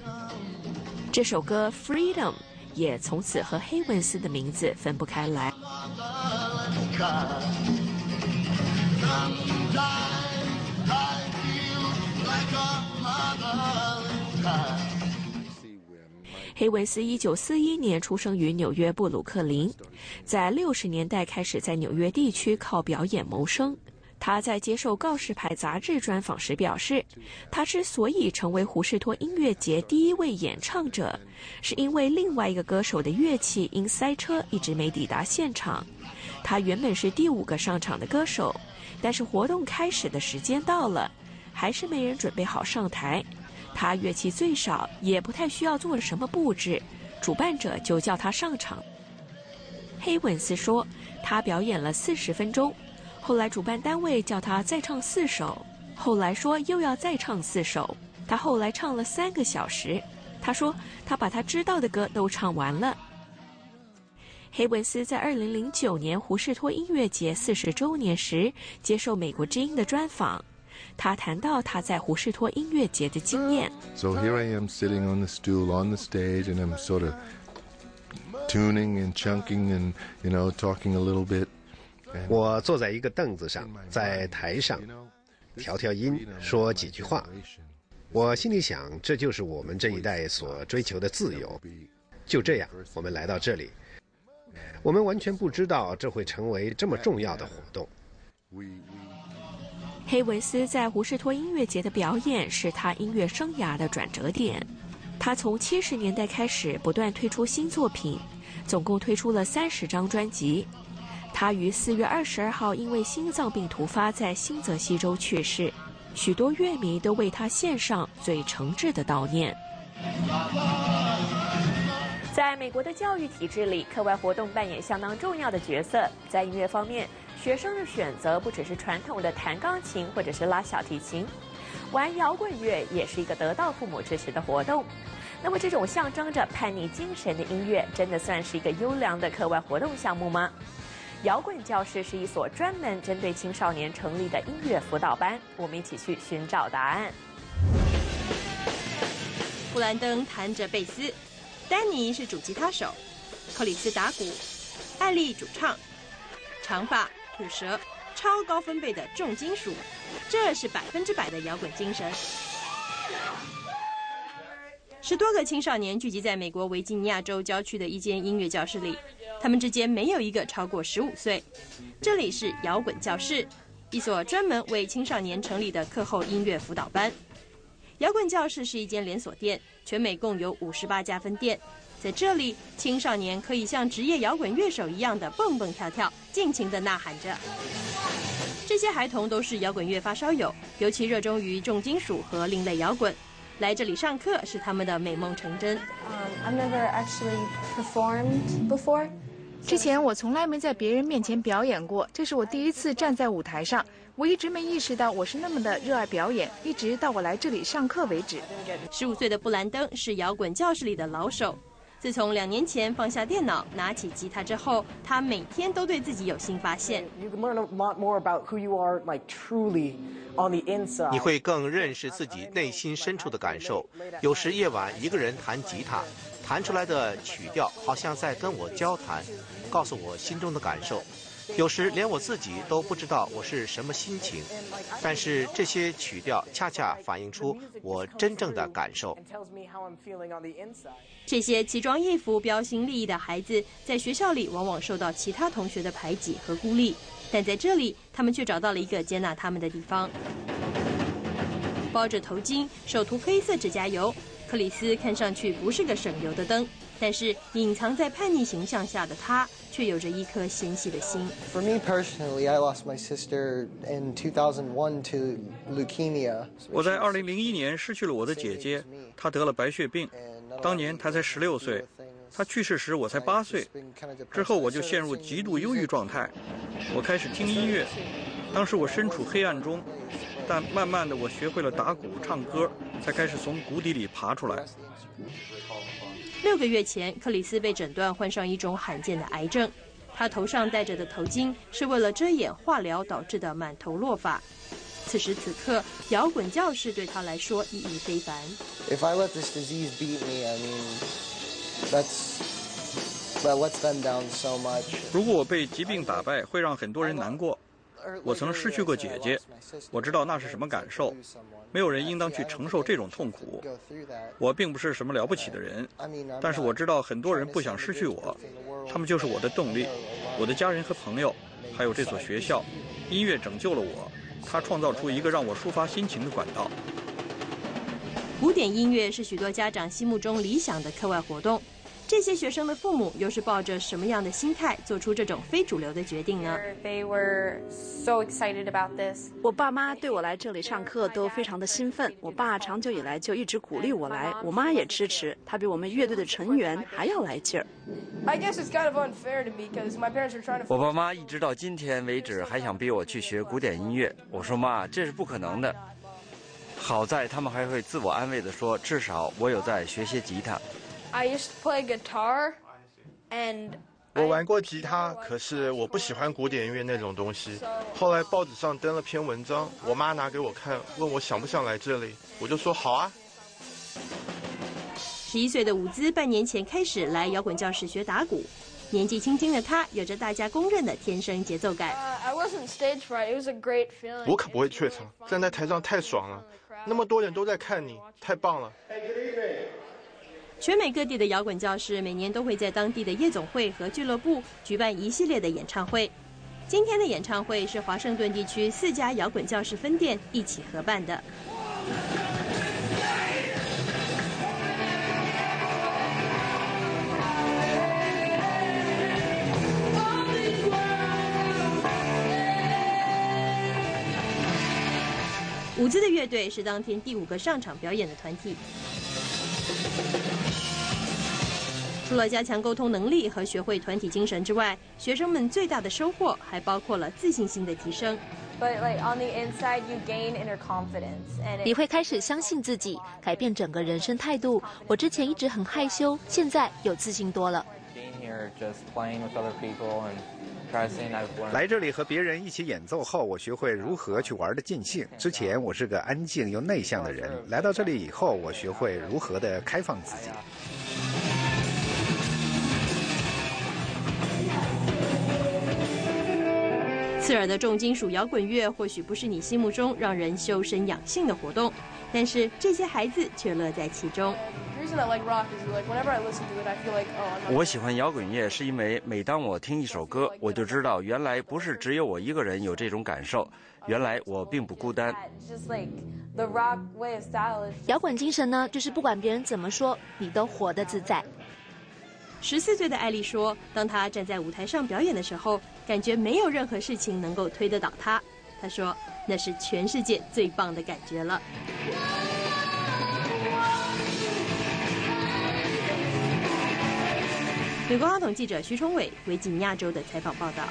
这首歌 “Freedom” 也从此和黑文斯的名字分不开来。*laughs* 黑文斯一九四一年出生于纽约布鲁克林，在六十年代开始在纽约地区靠表演谋生。他在接受《告示牌》杂志专访时表示，他之所以成为胡士托音乐节第一位演唱者，是因为另外一个歌手的乐器因塞车一直没抵达现场。他原本是第五个上场的歌手，但是活动开始的时间到了，还是没人准备好上台。他乐器最少，也不太需要做什么布置，主办者就叫他上场。黑文斯说，他表演了四十分钟，后来主办单位叫他再唱四首，后来说又要再唱四首，他后来唱了三个小时。他说，他把他知道的歌都唱完了。黑文斯在二零零九年胡士托音乐节四十周年时接受美国之音的专访。他谈到他在胡士托音乐节的经验。So here I am sitting on the stool on the stage, and I'm sort of tuning and chunking and you know talking a little bit. 我坐在一个凳子上，在台上调调音，说几句话。我心里想，这就是我们这一代所追求的自由。就这样，我们来到这里，我们完全不知道这会成为这么重要的活动。黑文斯在胡士托音乐节的表演是他音乐生涯的转折点。他从七十年代开始不断推出新作品，总共推出了三十张专辑。他于四月二十二号因为心脏病突发在新泽西州去世，许多乐迷都为他献上最诚挚的悼念。在美国的教育体制里，课外活动扮演相当重要的角色。在音乐方面，学生的选择不只是传统的弹钢琴或者是拉小提琴，玩摇滚乐也是一个得到父母支持的活动。那么，这种象征着叛逆精神的音乐，真的算是一个优良的课外活动项目吗？摇滚教室是一所专门针对青少年成立的音乐辅导班，我们一起去寻找答案。布兰登弹着贝斯，丹尼是主吉他手，克里斯打鼓，艾丽主唱，长发、吐舌、超高分贝的重金属，这是百分之百的摇滚精神。十多个青少年聚集在美国维吉尼亚州郊区的一间音乐教室里。他们之间没有一个超过十五岁。这里是摇滚教室，一所专门为青少年成立的课后音乐辅导班。摇滚教室是一间连锁店，全美共有五十八家分店。在这里，青少年可以像职业摇滚乐手一样的蹦蹦跳跳，尽情的呐喊着。这些孩童都是摇滚乐发烧友，尤其热衷于重金属和另类摇滚。来这里上课是他们的美梦成真。Um, I've never actually performed before. 之前我从来没在别人面前表演过，这是我第一次站在舞台上。我一直没意识到我是那么的热爱表演，一直到我来这里上课为止。十五岁的布兰登是摇滚教室里的老手。自从两年前放下电脑，拿起吉他之后，他每天都对自己有新发现。你会更认识自己内心深处的感受。有时夜晚一个人弹吉他，弹出来的曲调好像在跟我交谈，告诉我心中的感受。有时连我自己都不知道我是什么心情，但是这些曲调恰恰反映出我真正的感受。这些奇装异服、标新立异的孩子，在学校里往往受到其他同学的排挤和孤立，但在这里，他们却找到了一个接纳他们的地方。包着头巾，手涂黑色指甲油，克里斯看上去不是个省油的灯。但是隐藏在叛逆形象下的他，却有着一颗纤细的心。For me personally, I lost my sister in 2001 to leukemia. 我在2001年失去了我的姐姐，她得了白血病，当年她才16岁。她去世时我才8岁。之后我就陷入极度忧郁状态，我开始听音乐。当时我身处黑暗中，但慢慢的我学会了打鼓、唱歌，才开始从谷底里爬出来。六个月前，克里斯被诊断患上一种罕见的癌症。他头上戴着的头巾是为了遮掩化疗导致的满头落发。此时此刻，摇滚教室对他来说意义非凡。If I let this disease beat me, I mean, that's that lets them down so much. 如果我被疾病打败，会让很多人难过。我曾失去过姐姐，我知道那是什么感受。没有人应当去承受这种痛苦。我并不是什么了不起的人，但是我知道很多人不想失去我，他们就是我的动力。我的家人和朋友，还有这所学校，音乐拯救了我，它创造出一个让我抒发心情的管道。古典音乐是许多家长心目中理想的课外活动。这些学生的父母又是抱着什么样的心态做出这种非主流的决定呢？They were so excited about this. 我爸妈对我来这里上课都非常的兴奋。我爸长久以来就一直鼓励我来，我妈也支持，他比我们乐队的成员还要来劲儿。I guess it's kind of unfair to me because my parents are trying to. 我爸妈一直到今天为止还想逼我去学古典音乐，我说妈，这是不可能的。好在他们还会自我安慰的说，至少我有在学些吉他。I used to play guitar, and 我玩过吉他，可是我不喜欢古典音乐那种东西。后来报纸上登了篇文章，我妈拿给我看，问我想不想来这里，我就说好啊。十一岁的伍兹半年前开始来摇滚教室学打鼓，年纪轻轻的他有着大家公认的天生节奏感。I wasn't stage fright. It was a great feeling. 我可不会怯场，站在台上太爽了，那么多人都在看你，太棒了。全美各地的摇滚教室每年都会在当地的夜总会和俱乐部举办一系列的演唱会。今天的演唱会是华盛顿地区四家摇滚教室分店一起合办的。舞姿的乐队是当天第五个上场表演的团体。除了加强沟通能力和学会团体精神之外，学生们最大的收获还包括了自信心的提升。你会开始相信自己，改变整个人生态度。我之前一直很害羞，现在有自信多了。来这里和别人一起演奏后，我学会如何去玩的尽兴。之前我是个安静又内向的人，来到这里以后，我学会如何的开放自己。刺耳的重金属摇滚乐或许不是你心目中让人修身养性的活动，但是这些孩子却乐在其中。我喜欢摇滚乐，是因为每当我听一首歌，我就知道原来不是只有我一个人有这种感受，原来我并不孤单。摇滚精神呢，就是不管别人怎么说，你都活得自在。十四岁的艾丽说：“当她站在舞台上表演的时候，感觉没有任何事情能够推得倒他，他说，那是全世界最棒的感觉了。”美国阿统记者徐崇伟，维吉尼亚州的采访报道。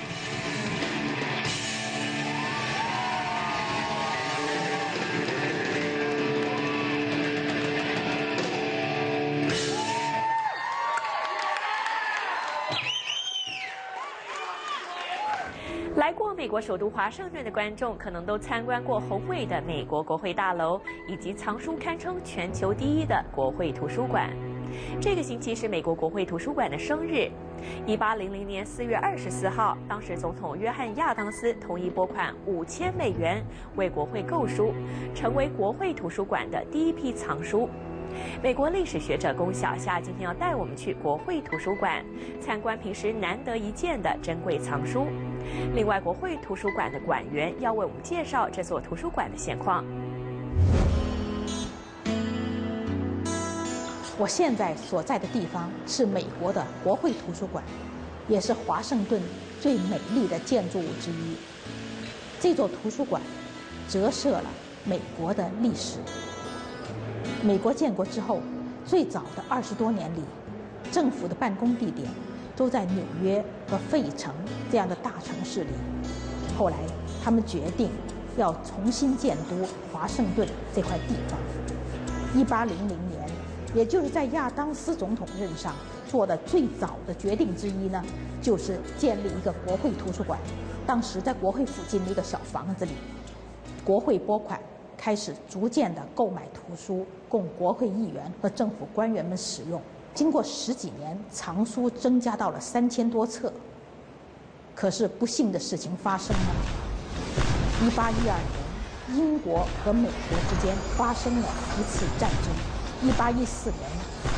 美国首都华盛顿的观众，可能都参观过宏伟的美国国会大楼，以及藏书堪称全球第一的国会图书馆。这个星期是美国国会图书馆的生日。一八零零年四月二十四号，当时总统约翰亚当斯同意拨款五千美元为国会购书，成为国会图书馆的第一批藏书。美国历史学者龚小夏今天要带我们去国会图书馆参观平时难得一见的珍贵藏书。另外，国会图书馆的馆员要为我们介绍这座图书馆的现况。我现在所在的地方是美国的国会图书馆，也是华盛顿最美丽的建筑物之一。这座图书馆折射了美国的历史。美国建国之后，最早的二十多年里，政府的办公地点都在纽约和费城这样的大城市里。后来，他们决定要重新建都华盛顿这块地方。一八零零年。也就是在亚当斯总统任上做的最早的决定之一呢，就是建立一个国会图书馆。当时在国会附近的一个小房子里，国会拨款，开始逐渐的购买图书，供国会议员和政府官员们使用。经过十几年，藏书增加到了三千多册。可是不幸的事情发生了。一八一二年，英国和美国之间发生了一次战争。一八一四年，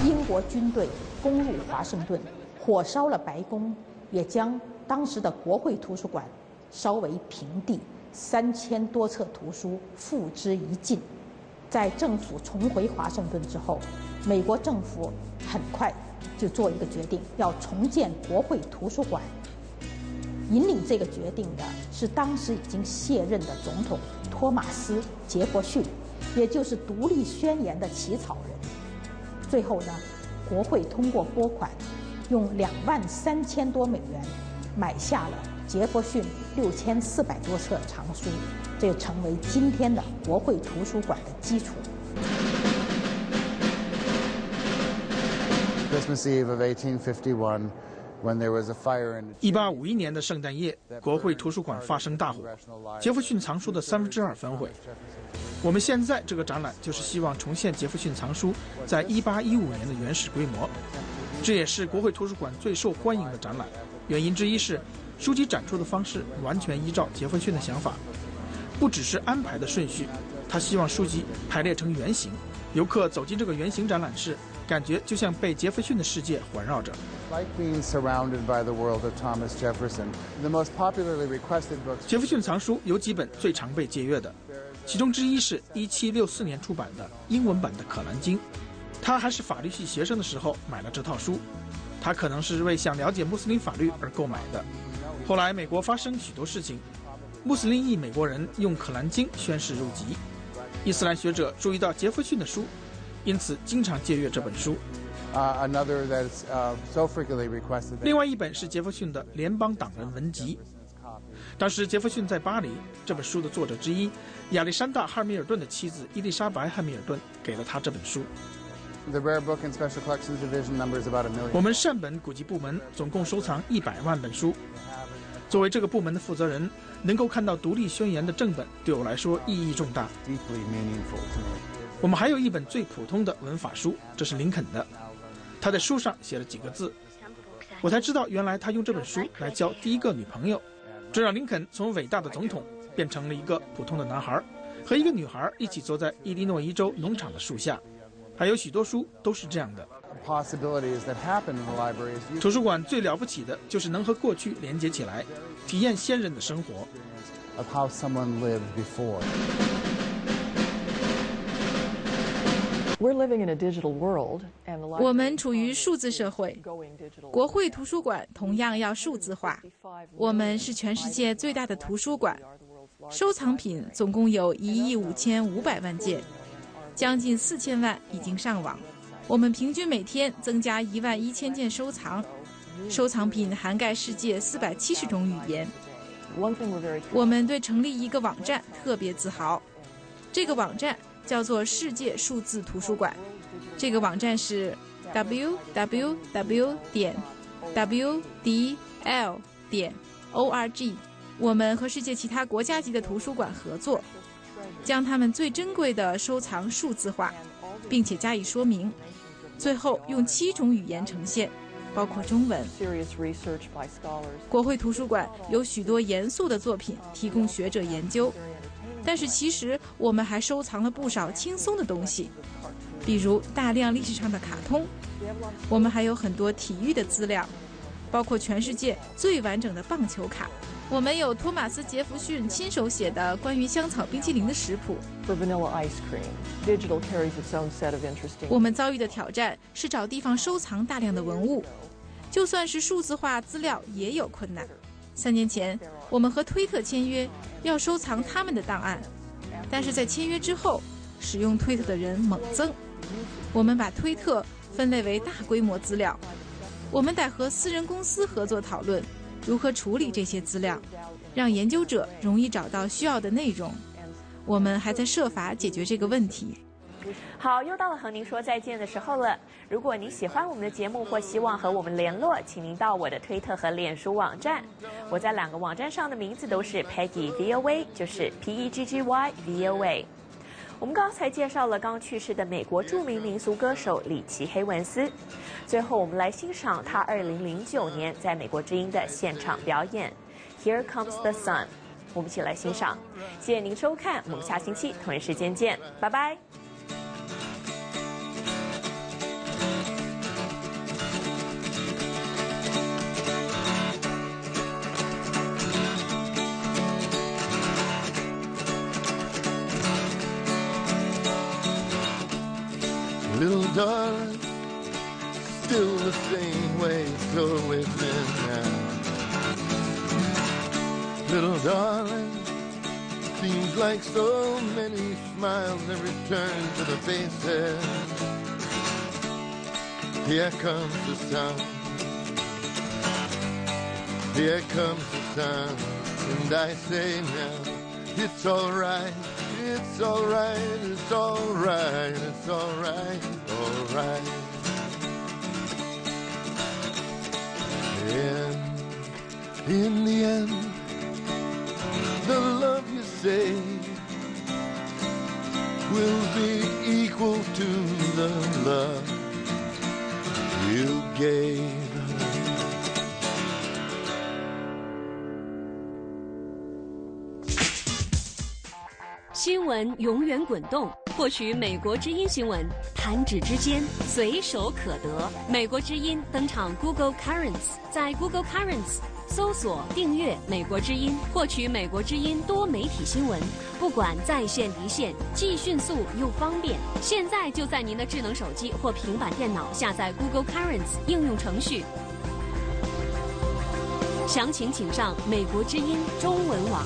英国军队攻入华盛顿，火烧了白宫，也将当时的国会图书馆烧为平地，三千多册图书付之一尽。在政府重回华盛顿之后，美国政府很快就做一个决定，要重建国会图书馆。引领这个决定的是当时已经卸任的总统托马斯·杰弗逊，也就是独立宣言的起草人。最后呢，国会通过拨款，用两万三千多美元买下了杰弗逊六千四百多册藏书，这成为今天的国会图书馆的基础。Christmas Eve of 1851, when there was a fire in. 一八五一年的圣诞夜，国会图书馆发生大火，杰弗逊藏书的三分之二焚毁。我们现在这个展览就是希望重现杰弗逊藏书在一八一五年的原始规模，这也是国会图书馆最受欢迎的展览。原因之一是，书籍展出的方式完全依照杰弗逊的想法，不只是安排的顺序，他希望书籍排列成圆形，游客走进这个圆形展览室，感觉就像被杰弗逊的世界环绕着。杰弗逊藏书有几本最常被借阅的。其中之一是1764年出版的英文版的《可兰经》，他还是法律系学生的时候买了这套书，他可能是为想了解穆斯林法律而购买的。后来美国发生许多事情，穆斯林裔美国人用《可兰经》宣誓入籍，伊斯兰学者注意到杰弗逊的书，因此经常借阅这本书。另外一本是杰弗逊的《联邦党人文集》。当时杰弗逊在巴黎，这本书的作者之一亚历山大·汉密尔顿的妻子伊丽莎白·汉密尔顿给了他这本书。我们善本古籍部门总共收藏一百万本书。作为这个部门的负责人，能够看到独立宣言的正本，对我来说意义重大。我们还有一本最普通的文法书，这是林肯的。他在书上写了几个字，我才知道原来他用这本书来交第一个女朋友，这让林肯从伟大的总统变成了一个普通的男孩，和一个女孩一起坐在伊利诺伊州农场的树下。还有许多书都是这样的。图书馆最了不起的就是能和过去连接起来，体验先人的生活 how someone live before。我们处于数字社会，国会图书馆同样要数字化。我们是全世界最大的图书馆，收藏品总共有一亿五千五百万件，将近四千万已经上网。我们平均每天增加一万一千件收藏，收藏品涵盖世界四百七十种语言。我们对成立一个网站特别自豪，这个网站。叫做世界数字图书馆，这个网站是 w w w 点 w d l 点 o r g。我们和世界其他国家级的图书馆合作，将他们最珍贵的收藏数字化，并且加以说明，最后用七种语言呈现，包括中文。国会图书馆有许多严肃的作品，提供学者研究。但是其实我们还收藏了不少轻松的东西，比如大量历史上的卡通。我们还有很多体育的资料，包括全世界最完整的棒球卡。我们有托马斯·杰弗逊亲手写的关于香草冰淇淋的食谱。我们遭遇的挑战是找地方收藏大量的文物，就算是数字化资料也有困难。三年前，我们和推特签约，要收藏他们的档案，但是在签约之后，使用推特的人猛增。我们把推特分类为大规模资料，我们得和私人公司合作讨论如何处理这些资料，让研究者容易找到需要的内容。我们还在设法解决这个问题。好，又到了和您说再见的时候了。如果您喜欢我们的节目或希望和我们联络，请您到我的推特和脸书网站。我在两个网站上的名字都是 Peggy VOA，就是 P E G G Y VOA。我们刚才介绍了刚去世的美国著名民俗歌手里奇·黑文斯。最后，我们来欣赏他2009年在美国之音的现场表演《Here Comes the Sun》。我们一起来欣赏。谢谢您收看，我们下星期同一时间见，拜拜。Darling, still the same way it's always been now. Little darling, seems like so many smiles every turn to the faces. Here comes the sun. Here comes the sun. And I say now, it's alright. It's alright, it's alright, it's alright, alright. And in the end, the love you say will be equal to the love you gave. 新闻永远滚动，获取美国之音新闻，弹指之间，随手可得。美国之音登场 Google Currents，在 Google Currents 搜索订阅美国之音，获取美国之音多媒体新闻，不管在线离线，既迅速又方便。现在就在您的智能手机或平板电脑下载 Google Currents 应用程序。详情请上美国之音中文网。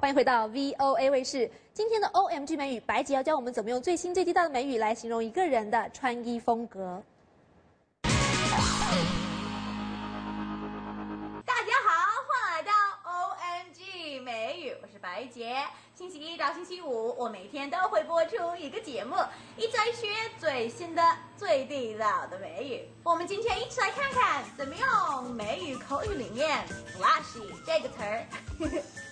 欢迎回到 VOA 卫视。今天的 OMG 美语，白姐要教我们怎么用最新最地道的美语来形容一个人的穿衣风格。白洁，星期一到星期五，我每天都会播出一个节目，一直在学最新的、最地道的美语。我们今天一起来看看怎么用美语口语里面 “flashy” 这个词儿。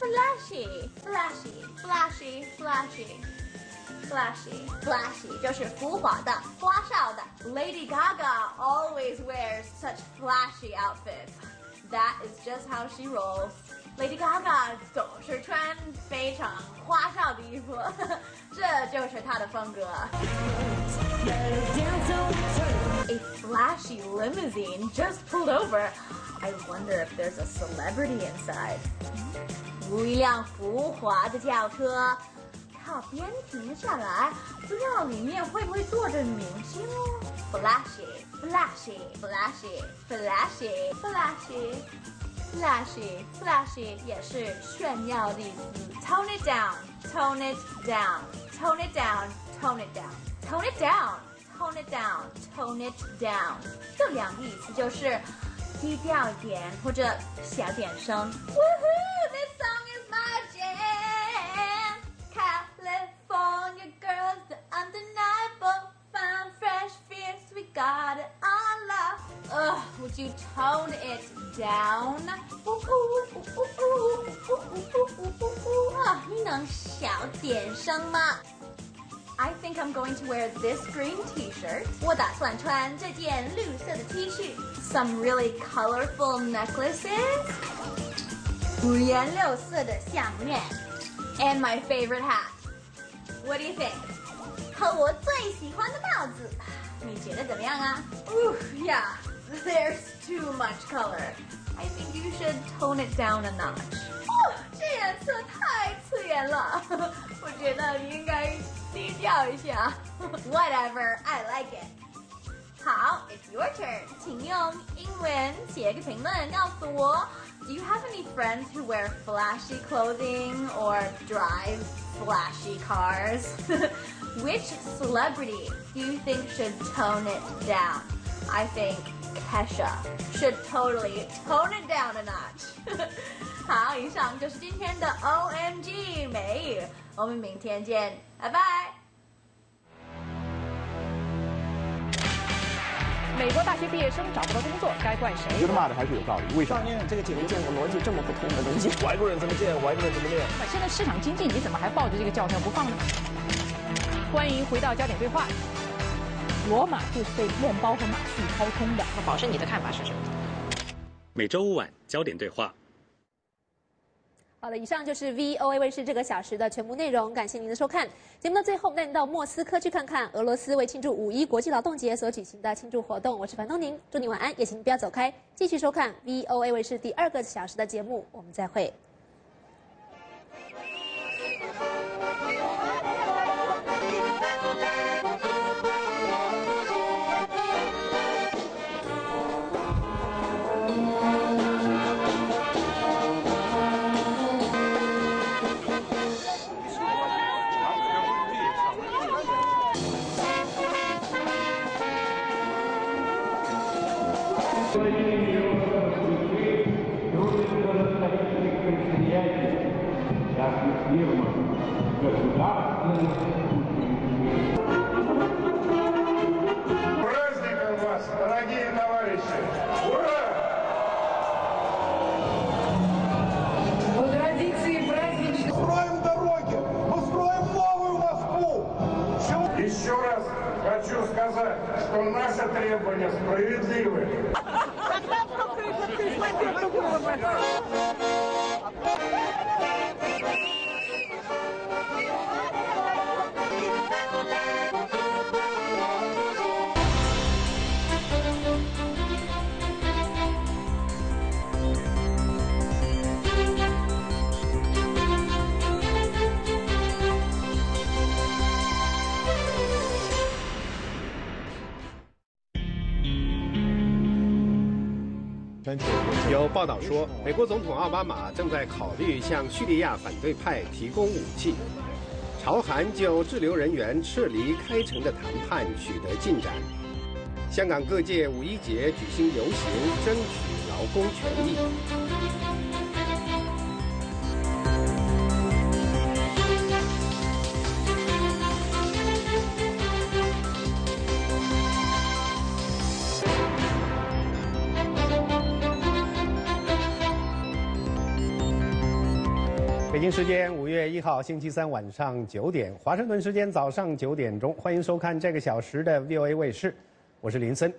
flashy，flashy，flashy，flashy，flashy 就是浮华的、花哨的。Lady Gaga always wears such flashy outfits. That is just how she rolls. Lady Gaga 总是穿非常花哨的衣服，这就是她的风格。A flashy limousine just pulled over. I wonder if there's a celebrity inside. 一辆浮华的轿车靠边停下来，不知道里面会不会坐着明星哦。Flashy, flashy, flashy, flashy, flashy. Flashy, flashy 也是炫耀的意思。Tone it down, tone it down, tone it down, tone it down, tone it down, tone it down, tone it down。这两个意思就是低调一点或者小点声。Woohoo! This song is my jam. California girls, the undeniable, fine, fresh, fierce. we got it. Ugh, would you tone it down? 啊，你能小点声吗？I think I'm going to wear this green T-shirt. 我打算穿这件绿色的 T 恤。Some really colorful necklaces. 五颜六色的项链。And my favorite hat. What do you think? 和我最喜欢的帽子，你觉得怎么样啊？Ooh, yeah. There's too much color. I think you should tone it down a notch. 哦，这颜色太刺眼了，我觉得你应该低调一下。Whatever, I like it. 好，It's your turn，请用英文写个评论告诉我。Do you have any friends who wear flashy clothing or drive flashy cars? *laughs* Which celebrity do you think should tone it down? I think Kesha should totally tone it down a notch. *laughs* 好，以上就是今天的 OMG 美语，我们明天见，拜拜。美国大学毕业生找不到工作，该怪谁？我觉得骂的还是有道理。为什么？这个简直见过逻辑这么不通的东西。外国人怎么见，外国人怎么练。现在市场经济，你怎么还抱着这个教条不放呢？欢迎回到焦点对话。罗马就是被面包和马戏掏空的。那宝生，你的看法是什么？每周五晚焦点对话。好了，以上就是 VOA 卫视这个小时的全部内容，感谢您的收看。节目的最后，带您到莫斯科去看看俄罗斯为庆祝五一国际劳动节所举行的庆祝活动。我是樊东宁，祝你晚安，也请不要走开，继续收看 VOA 卫视第二个小时的节目，我们再会。有报道说，美国总统奥巴马正在考虑向叙利亚反对派提供武器。朝韩就滞留人员撤离开城的谈判取得进展。香港各界五一节举行游行，争取劳工权益。时间五月一号星期三晚上九点，华盛顿时间早上九点钟，欢迎收看这个小时的 VOA 卫视，我是林森。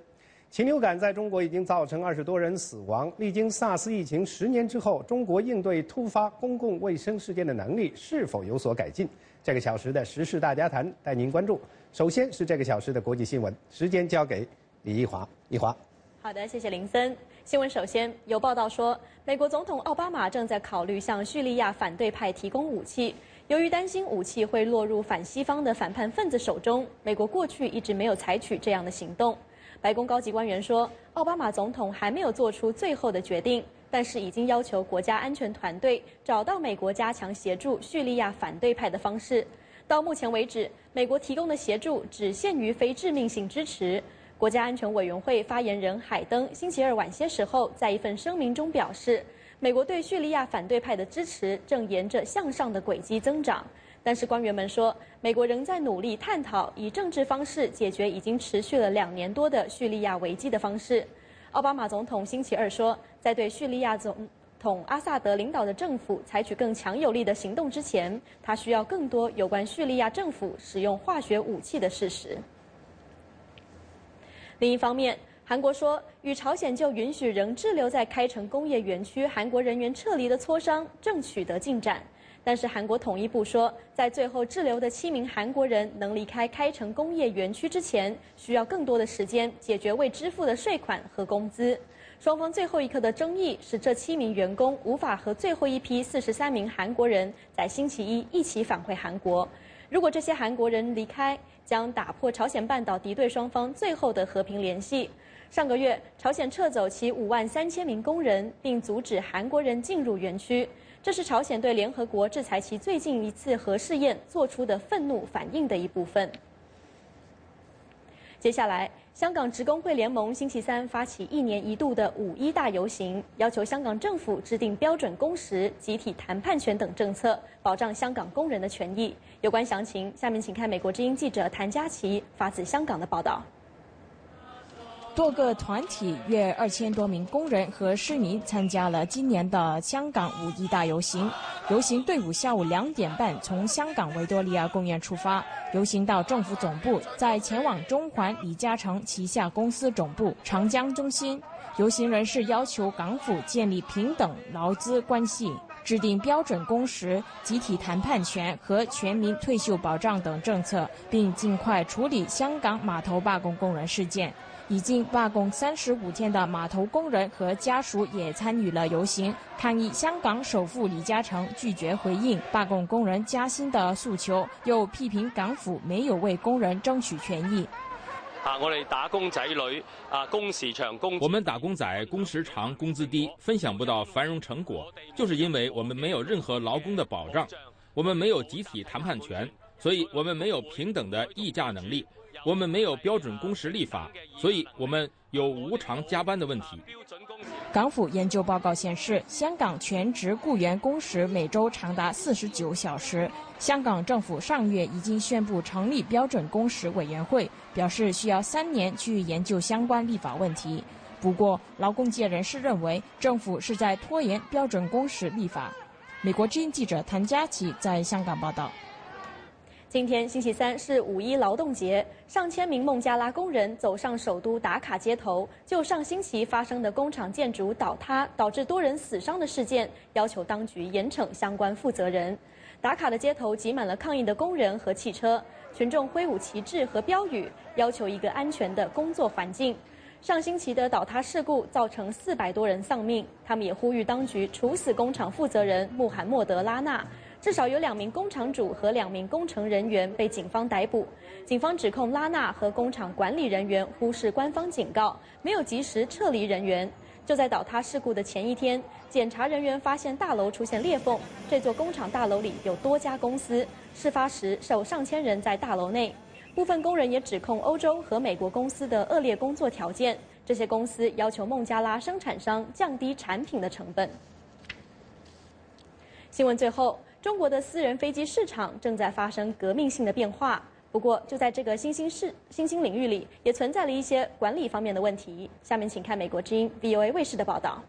禽流感在中国已经造成二十多人死亡。历经 SARS 疫情十年之后，中国应对突发公共卫生事件的能力是否有所改进？这个小时的时事大家谈带您关注。首先是这个小时的国际新闻，时间交给李一华。一华，好的，谢谢林森。新闻首先有报道说，美国总统奥巴马正在考虑向叙利亚反对派提供武器。由于担心武器会落入反西方的反叛分子手中，美国过去一直没有采取这样的行动。白宫高级官员说，奥巴马总统还没有做出最后的决定，但是已经要求国家安全团队找到美国加强协助叙利亚反对派的方式。到目前为止，美国提供的协助只限于非致命性支持。国家安全委员会发言人海登星期二晚些时候在一份声明中表示，美国对叙利亚反对派的支持正沿着向上的轨迹增长。但是官员们说，美国仍在努力探讨以政治方式解决已经持续了两年多的叙利亚危机的方式。奥巴马总统星期二说，在对叙利亚总统阿萨德领导的政府采取更强有力的行动之前，他需要更多有关叙利亚政府使用化学武器的事实。另一方面，韩国说与朝鲜就允许仍滞留在开城工业园区韩国人员撤离的磋商正取得进展。但是韩国统一部说，在最后滞留的七名韩国人能离开开城工业园区之前，需要更多的时间解决未支付的税款和工资。双方最后一刻的争议是，这七名员工无法和最后一批四十三名韩国人在星期一一起返回韩国。如果这些韩国人离开，将打破朝鲜半岛敌对双方最后的和平联系。上个月，朝鲜撤走其五万三千名工人，并阻止韩国人进入园区。这是朝鲜对联合国制裁其最近一次核试验做出的愤怒反应的一部分。接下来。香港职工会联盟星期三发起一年一度的五一大游行，要求香港政府制定标准工时、集体谈判权等政策，保障香港工人的权益。有关详情，下面请看美国之音记者谭佳琪发自香港的报道。多个团体约二千多名工人和市民参加了今年的香港五一大游行。游行队伍下午两点半从香港维多利亚公园出发，游行到政府总部，再前往中环李嘉诚旗下公司总部长江中心。游行人士要求港府建立平等劳资关系，制定标准工时、集体谈判权和全民退休保障等政策，并尽快处理香港码头罢工工人事件。已经罢工三十五天的码头工人和家属也参与了游行，抗议香港首富李嘉诚拒绝回应罢工工人加薪的诉求，又批评港府没有为工人争取权益。啊，我哋打工仔女啊，工时长工，我们打工仔工时长，工资低，分享不到繁荣成果，就是因为我们没有任何劳工的保障，我们没有集体谈判权，所以我们没有平等的议价能力。我们没有标准工时立法，所以我们有无偿加班的问题。港府研究报告显示，香港全职雇员工时每周长达四十九小时。香港政府上月已经宣布成立标准工时委员会，表示需要三年去研究相关立法问题。不过，劳工界人士认为，政府是在拖延标准工时立法。美国之音记者谭佳琪在香港报道。今天星期三是五一劳动节，上千名孟加拉工人走上首都打卡街头，就上星期发生的工厂建筑倒塌导致多人死伤的事件，要求当局严惩相关负责人。打卡的街头挤满了抗议的工人和汽车，群众挥舞旗帜和标语，要求一个安全的工作环境。上星期的倒塌事故造成四百多人丧命，他们也呼吁当局处死工厂负责人穆罕默德·拉纳。至少有两名工厂主和两名工程人员被警方逮捕。警方指控拉纳和工厂管理人员忽视官方警告，没有及时撤离人员。就在倒塌事故的前一天，检查人员发现大楼出现裂缝。这座工厂大楼里有多家公司，事发时有上千人在大楼内。部分工人也指控欧洲和美国公司的恶劣工作条件。这些公司要求孟加拉生产商降低产品的成本。新闻最后，中国的私人飞机市场正在发生革命性的变化。不过，就在这个新兴市新兴领域里，也存在了一些管理方面的问题。下面请看美国之音 VOA 卫视的报道。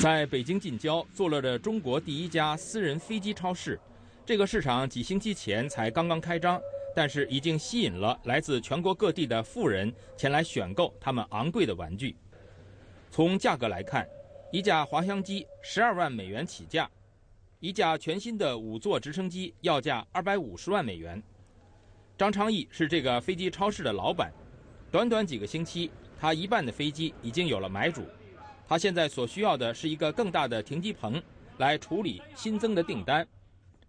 在北京近郊坐落着中国第一家私人飞机超市，这个市场几星期前才刚刚开张，但是已经吸引了来自全国各地的富人前来选购他们昂贵的玩具。从价格来看。一架滑翔机十二万美元起价，一架全新的五座直升机要价二百五十万美元。张昌义是这个飞机超市的老板，短短几个星期，他一半的飞机已经有了买主。他现在所需要的是一个更大的停机棚，来处理新增的订单。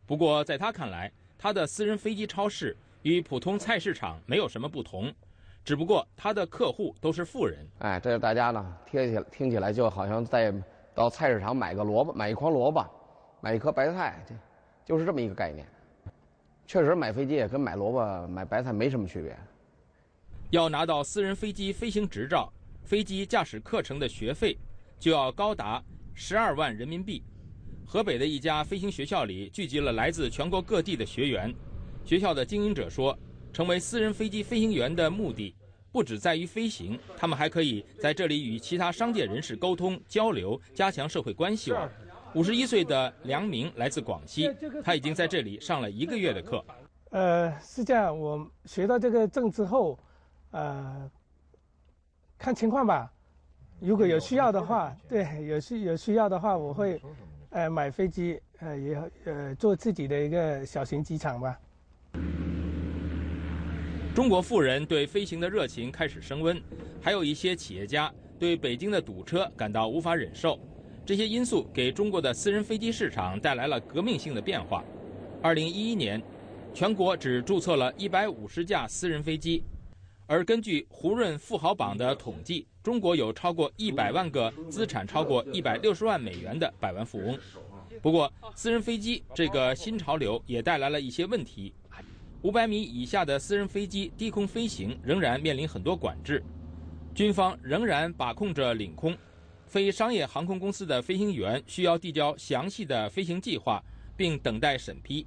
不过，在他看来，他的私人飞机超市与普通菜市场没有什么不同。只不过他的客户都是富人。哎，这大家呢，听起听起来就好像在到菜市场买个萝卜，买一筐萝卜，买一颗白菜，这就是这么一个概念。确实，买飞机也跟买萝卜、买白菜没什么区别。要拿到私人飞机飞行执照，飞机驾驶课程的学费就要高达十二万人民币。河北的一家飞行学校里聚集了来自全国各地的学员。学校的经营者说。成为私人飞机飞行员的目的，不只在于飞行，他们还可以在这里与其他商界人士沟通交流，加强社会关系网。五十一岁的梁明来自广西，他已经在这里上了一个月的课。呃，是这样，我学到这个证之后，呃，看情况吧。如果有需要的话，对，有需有需要的话，我会，呃，买飞机，呃，也呃，做自己的一个小型机场吧。中国富人对飞行的热情开始升温，还有一些企业家对北京的堵车感到无法忍受。这些因素给中国的私人飞机市场带来了革命性的变化。二零一一年，全国只注册了一百五十架私人飞机，而根据胡润富豪榜的统计，中国有超过一百万个资产超过一百六十万美元的百万富翁。不过，私人飞机这个新潮流也带来了一些问题。五百米以下的私人飞机低空飞行仍然面临很多管制，军方仍然把控着领空，非商业航空公司的飞行员需要递交详细的飞行计划，并等待审批。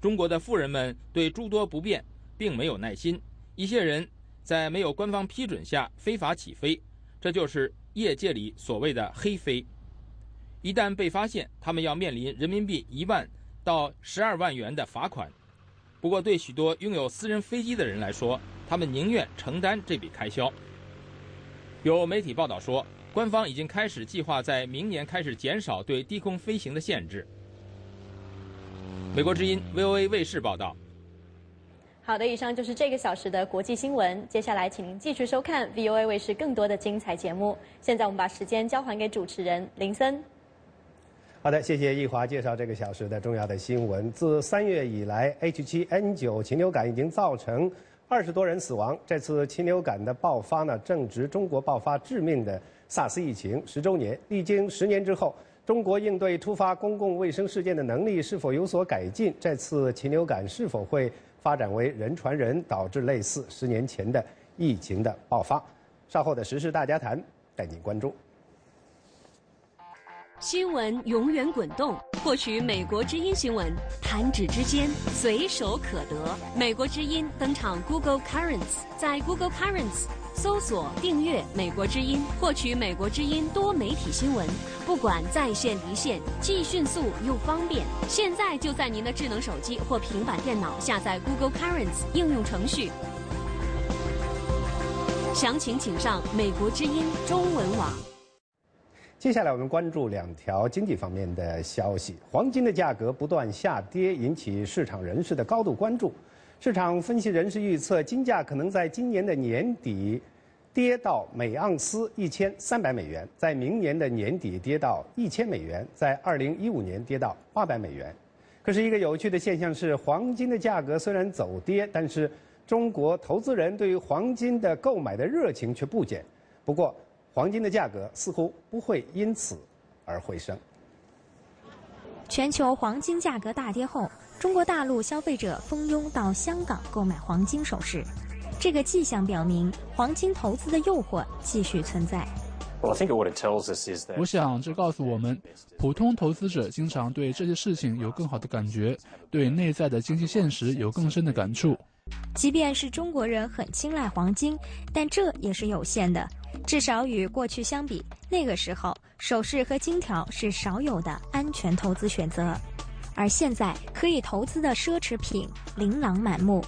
中国的富人们对诸多不便并没有耐心，一些人在没有官方批准下非法起飞，这就是业界里所谓的黑飞。一旦被发现，他们要面临人民币一万到十二万元的罚款。不过，对许多拥有私人飞机的人来说，他们宁愿承担这笔开销。有媒体报道说，官方已经开始计划在明年开始减少对低空飞行的限制。美国之音 VOA 卫视报道。好的，以上就是这个小时的国际新闻。接下来，请您继续收看 VOA 卫视更多的精彩节目。现在，我们把时间交还给主持人林森。好的，谢谢易华介绍这个小时的重要的新闻。自三月以来，H7N9 禽流感已经造成二十多人死亡。这次禽流感的爆发呢，正值中国爆发致命的 SARS 疫情十周年。历经十年之后，中国应对突发公共卫生事件的能力是否有所改进？这次禽流感是否会发展为人传人，导致类似十年前的疫情的爆发？稍后的时事大家谈，带您关注。新闻永远滚动，获取美国之音新闻，弹指之间，随手可得。美国之音登场 Google Currents，在 Google Currents 搜索订阅美国之音，获取美国之音多媒体新闻，不管在线离线，既迅速又方便。现在就在您的智能手机或平板电脑下载 Google Currents 应用程序。详情请上美国之音中文网。接下来我们关注两条经济方面的消息。黄金的价格不断下跌，引起市场人士的高度关注。市场分析人士预测，金价可能在今年的年底跌到每盎司一千三百美元，在明年的年底跌到一千美元，在二零一五年跌到八百美元。可是，一个有趣的现象是，黄金的价格虽然走跌，但是中国投资人对于黄金的购买的热情却不减。不过，黄金的价格似乎不会因此而回升。全球黄金价格大跌后，中国大陆消费者蜂拥到香港购买黄金首饰，这个迹象表明黄金投资的诱惑继续存在。我想，这告诉我们，普通投资者经常对这些事情有更好的感觉，对内在的经济现实有更深的感触。即便是中国人很青睐黄金，但这也是有限的。至少与过去相比，那个时候首饰和金条是少有的安全投资选择，而现在可以投资的奢侈品琳琅满目，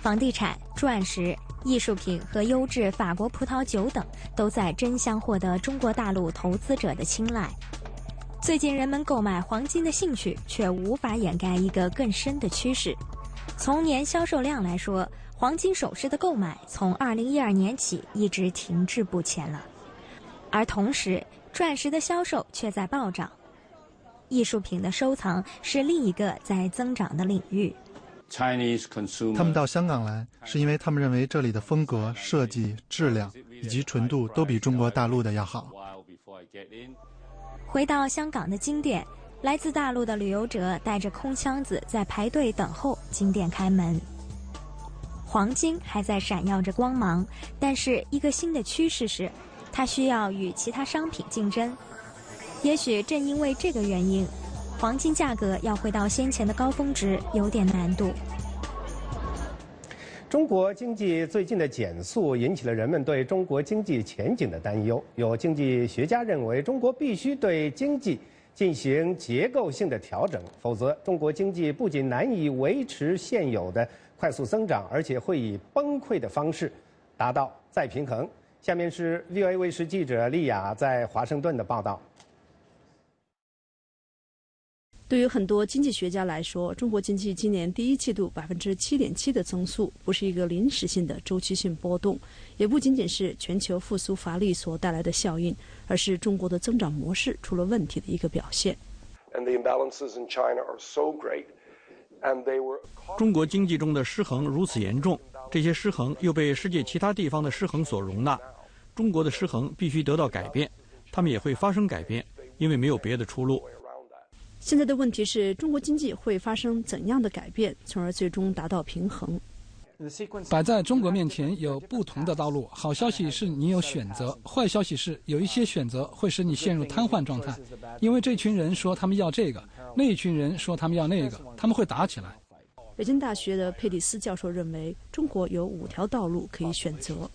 房地产、钻石。艺术品和优质法国葡萄酒等都在争相获得中国大陆投资者的青睐。最近，人们购买黄金的兴趣却无法掩盖一个更深的趋势。从年销售量来说，黄金首饰的购买从2012年起一直停滞不前了，而同时，钻石的销售却在暴涨。艺术品的收藏是另一个在增长的领域。他们到香港来，是因为他们认为这里的风格、设计、质量以及纯度都比中国大陆的要好。回到香港的金店，来自大陆的旅游者带着空箱子在排队等候金店开门。黄金还在闪耀着光芒，但是一个新的趋势是，它需要与其他商品竞争。也许正因为这个原因。黄金价格要回到先前的高峰值有点难度。中国经济最近的减速引起了人们对中国经济前景的担忧。有经济学家认为，中国必须对经济进行结构性的调整，否则中国经济不仅难以维持现有的快速增长，而且会以崩溃的方式达到再平衡。下面是 VOA 卫视记者丽雅在华盛顿的报道。对于很多经济学家来说，中国经济今年第一季度百分之七点七的增速不是一个临时性的周期性波动，也不仅仅是全球复苏乏力所带来的效应，而是中国的增长模式出了问题的一个表现。中国经济中的失衡如此严重，这些失衡又被世界其他地方的失衡所容纳，中国的失衡必须得到改变，他们也会发生改变，因为没有别的出路。现在的问题是中国经济会发生怎样的改变，从而最终达到平衡？摆在中国面前有不同的道路。好消息是你有选择，坏消息是有一些选择会使你陷入瘫痪状态，因为这群人说他们要这个，那一群人说他们要那个，他们会打起来。北京大学的佩蒂斯教授认为，中国有五条道路可以选择。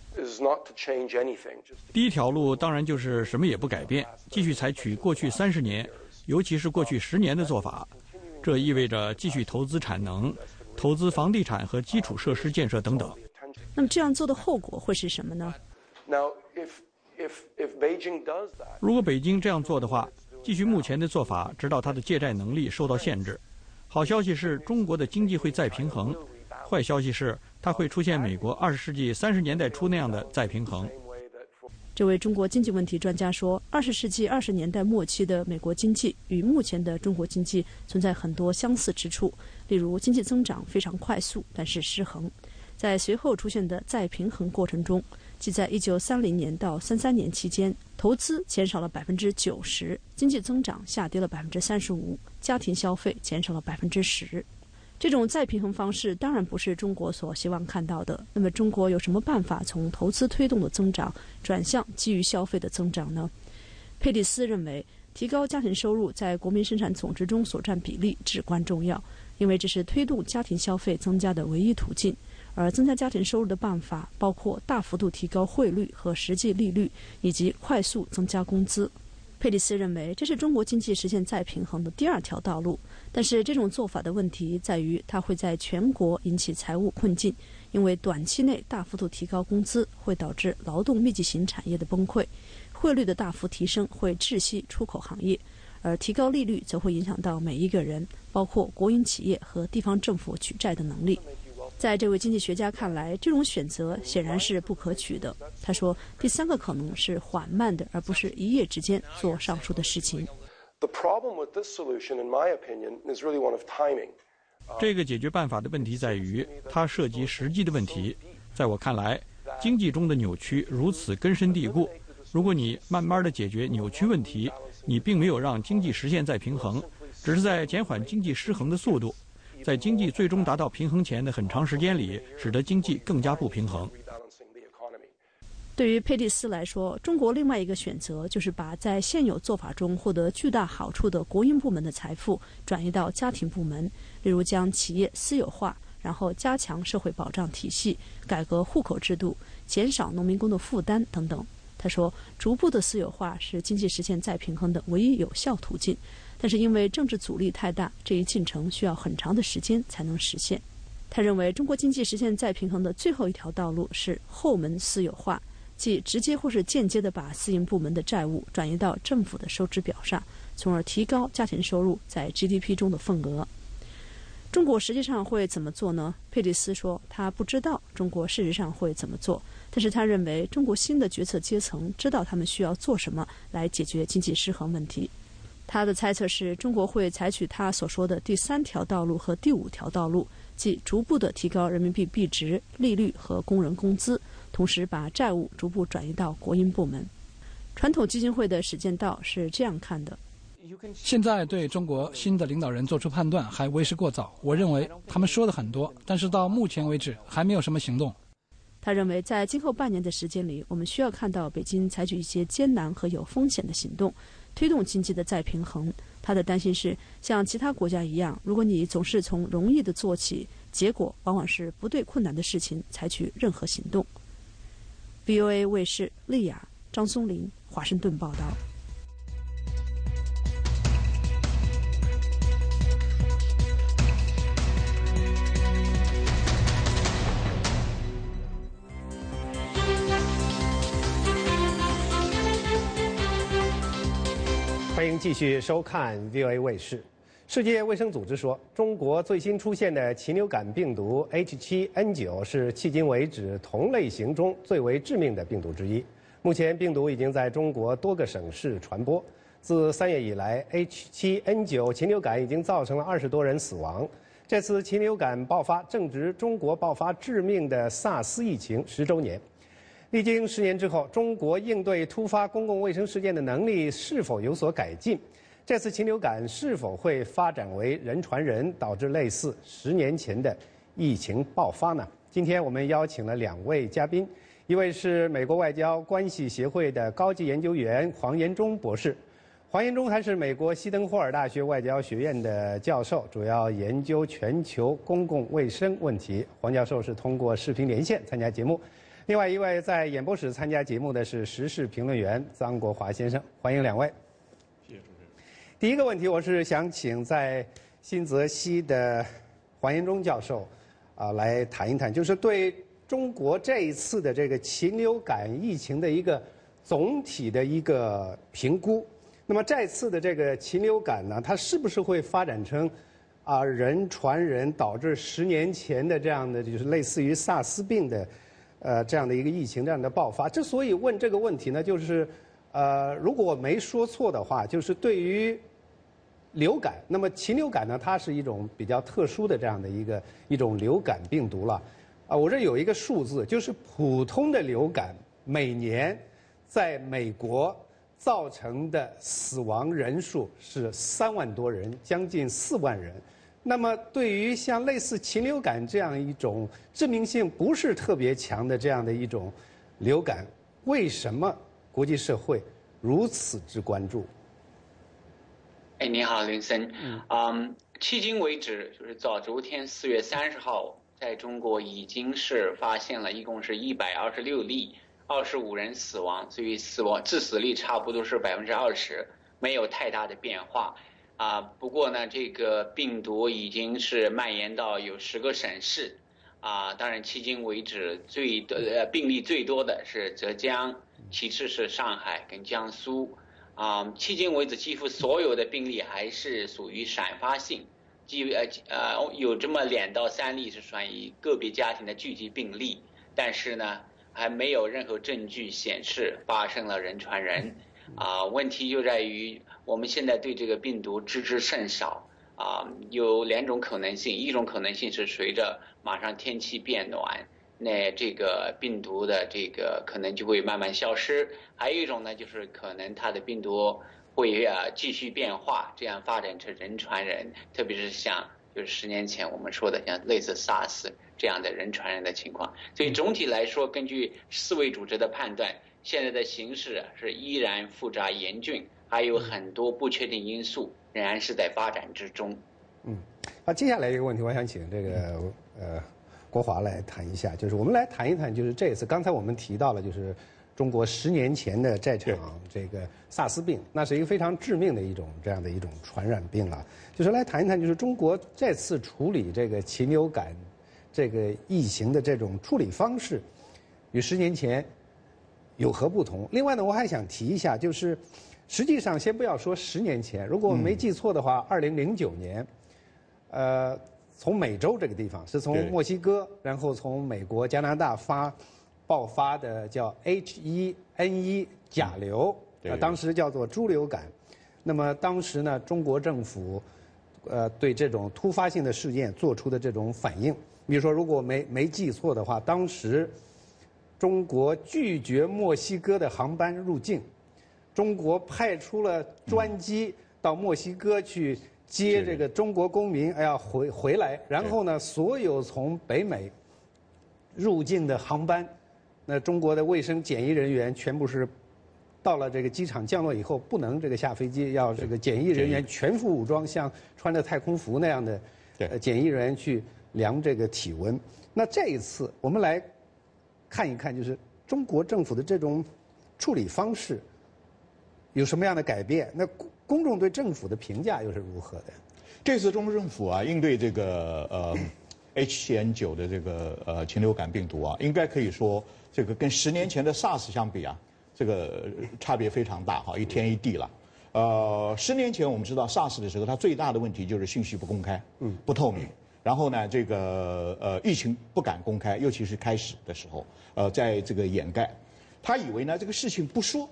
第一条路当然就是什么也不改变，继续采取过去三十年。尤其是过去十年的做法，这意味着继续投资产能、投资房地产和基础设施建设等等。那么这样做的后果会是什么呢？如果北京这样做的话，继续目前的做法，直到它的借债能力受到限制。好消息是中国的经济会再平衡，坏消息是它会出现美国二十世纪三十年代初那样的再平衡。这位中国经济问题专家说：“二十世纪二十年代末期的美国经济与目前的中国经济存在很多相似之处，例如经济增长非常快速，但是失衡。在随后出现的再平衡过程中，即在一九三零年到三三年期间，投资减少了百分之九十，经济增长下跌了百分之三十五，家庭消费减少了百分之十。”这种再平衡方式当然不是中国所希望看到的。那么，中国有什么办法从投资推动的增长转向基于消费的增长呢？佩蒂斯认为，提高家庭收入在国民生产总值中所占比例至关重要，因为这是推动家庭消费增加的唯一途径。而增加家庭收入的办法包括大幅度提高汇率和实际利率，以及快速增加工资。佩里斯认为，这是中国经济实现再平衡的第二条道路。但是这种做法的问题在于，它会在全国引起财务困境，因为短期内大幅度提高工资会导致劳动密集型产业的崩溃，汇率的大幅提升会窒息出口行业，而提高利率则会影响到每一个人，包括国营企业和地方政府举债的能力。在这位经济学家看来，这种选择显然是不可取的。他说，第三个可能是缓慢的，而不是一夜之间做上述的事情。The problem with this solution, in my opinion, is really one of timing. 这个解决办法的问题在于，它涉及实际的问题。在我看来，经济中的扭曲如此根深蒂固。如果你慢慢的解决扭曲问题，你并没有让经济实现再平衡，只是在减缓经济失衡的速度，在经济最终达到平衡前的很长时间里，使得经济更加不平衡。对于佩蒂斯来说，中国另外一个选择就是把在现有做法中获得巨大好处的国营部门的财富转移到家庭部门，例如将企业私有化，然后加强社会保障体系，改革户口制度，减少农民工的负担等等。他说，逐步的私有化是经济实现再平衡的唯一有效途径，但是因为政治阻力太大，这一进程需要很长的时间才能实现。他认为，中国经济实现再平衡的最后一条道路是后门私有化。即直接或是间接的把私营部门的债务转移到政府的收支表上，从而提高家庭收入在 GDP 中的份额。中国实际上会怎么做呢？佩蒂斯说，他不知道中国事实上会怎么做，但是他认为中国新的决策阶层知道他们需要做什么来解决经济失衡问题。他的猜测是中国会采取他所说的第三条道路和第五条道路，即逐步的提高人民币币值、利率和工人工资。同时，把债务逐步转移到国营部门。传统基金会的史建道是这样看的：现在对中国新的领导人做出判断还为时过早。我认为他们说的很多，但是到目前为止还没有什么行动。他认为，在今后半年的时间里，我们需要看到北京采取一些艰难和有风险的行动，推动经济的再平衡。他的担心是，像其他国家一样，如果你总是从容易的做起，结果往往是不对困难的事情采取任何行动。VOA 卫视，丽雅、张松林，华盛顿报道。欢迎继续收看 VOA 卫视。世界卫生组织说，中国最新出现的禽流感病毒 H7N9 是迄今为止同类型中最为致命的病毒之一。目前，病毒已经在中国多个省市传播。自三月以来，H7N9 禽流感已经造成了二十多人死亡。这次禽流感爆发正值中国爆发致命的萨斯疫情十周年。历经十年之后，中国应对突发公共卫生事件的能力是否有所改进？这次禽流感是否会发展为人传人，导致类似十年前的疫情爆发呢？今天我们邀请了两位嘉宾，一位是美国外交关系协会的高级研究员黄延忠博士。黄延忠还是美国西登霍尔大学外交学院的教授，主要研究全球公共卫生问题。黄教授是通过视频连线参加节目。另外一位在演播室参加节目的是时事评论员张国华先生。欢迎两位。谢谢主持人第一个问题，我是想请在新泽西的黄延忠教授啊来谈一谈，就是对中国这一次的这个禽流感疫情的一个总体的一个评估。那么这次的这个禽流感呢，它是不是会发展成啊人传人，导致十年前的这样的就是类似于萨斯病的呃这样的一个疫情这样的爆发？之所以问这个问题呢，就是呃如果我没说错的话，就是对于流感，那么禽流感呢？它是一种比较特殊的这样的一个一种流感病毒了。啊，我这有一个数字，就是普通的流感每年在美国造成的死亡人数是三万多人，将近四万人。那么对于像类似禽流感这样一种致命性不是特别强的这样的一种流感，为什么国际社会如此之关注？哎，你好，林森。嗯，迄今为止，就是早昨天四月三十号，在中国已经是发现了一共是一百二十六例，二十五人死亡，所以死亡致死率差不多是百分之二十，没有太大的变化。啊，不过呢，这个病毒已经是蔓延到有十个省市。啊，当然，迄今为止最呃病例最多的是浙江，其次是上海跟江苏。啊，迄今为止，几乎所有的病例还是属于散发性，几呃呃有这么两到三例是属于个别家庭的聚集病例，但是呢，还没有任何证据显示发生了人传人。啊，问题就在于我们现在对这个病毒知之甚少，啊，有两种可能性，一种可能性是随着马上天气变暖，那这个病毒的这个可能就会慢慢消失；还有一种呢，就是可能它的病毒会啊继续变化，这样发展成人传人，特别是像就是十年前我们说的像类似 SARS 这样的人传人的情况。所以总体来说，根据世卫组织的判断，现在的形势是依然复杂严峻，还有很多不确定因素。仍然是在发展之中。嗯，好，接下来一个问题，我想请这个呃国华来谈一下，就是我们来谈一谈，就是这次刚才我们提到了，就是中国十年前的这场这个萨斯病，那是一个非常致命的一种这样的一种传染病了。就是来谈一谈，就是中国这次处理这个禽流感这个疫情的这种处理方式，与十年前有何不同？另外呢，我还想提一下，就是。实际上，先不要说十年前，如果我没记错的话，二零零九年，呃，从美洲这个地方，是从墨西哥，然后从美国、加拿大发爆发的叫 H1N1 甲流，呃，当时叫做猪流感。那么当时呢，中国政府呃对这种突发性的事件做出的这种反应，比如说，如果没没记错的话，当时中国拒绝墨西哥的航班入境。中国派出了专机到墨西哥去接这个中国公民，哎呀回回来，然后呢，所有从北美入境的航班，那中国的卫生检疫人员全部是到了这个机场降落以后，不能这个下飞机，要这个检疫人员全副武装，像穿着太空服那样的检疫人员去量这个体温。那这一次我们来看一看，就是中国政府的这种处理方式。有什么样的改变？那公公众对政府的评价又是如何的？这次中国政府啊，应对这个呃 *coughs* H7N9 的这个呃禽流感病毒啊，应该可以说这个跟十年前的 SARS 相比啊，这个差别非常大哈，一天一地了。呃，十年前我们知道 SARS 的时候，它最大的问题就是信息不公开，嗯，不透明。然后呢，这个呃疫情不敢公开，尤其是开始的时候，呃，在这个掩盖。他以为呢这个事情不说，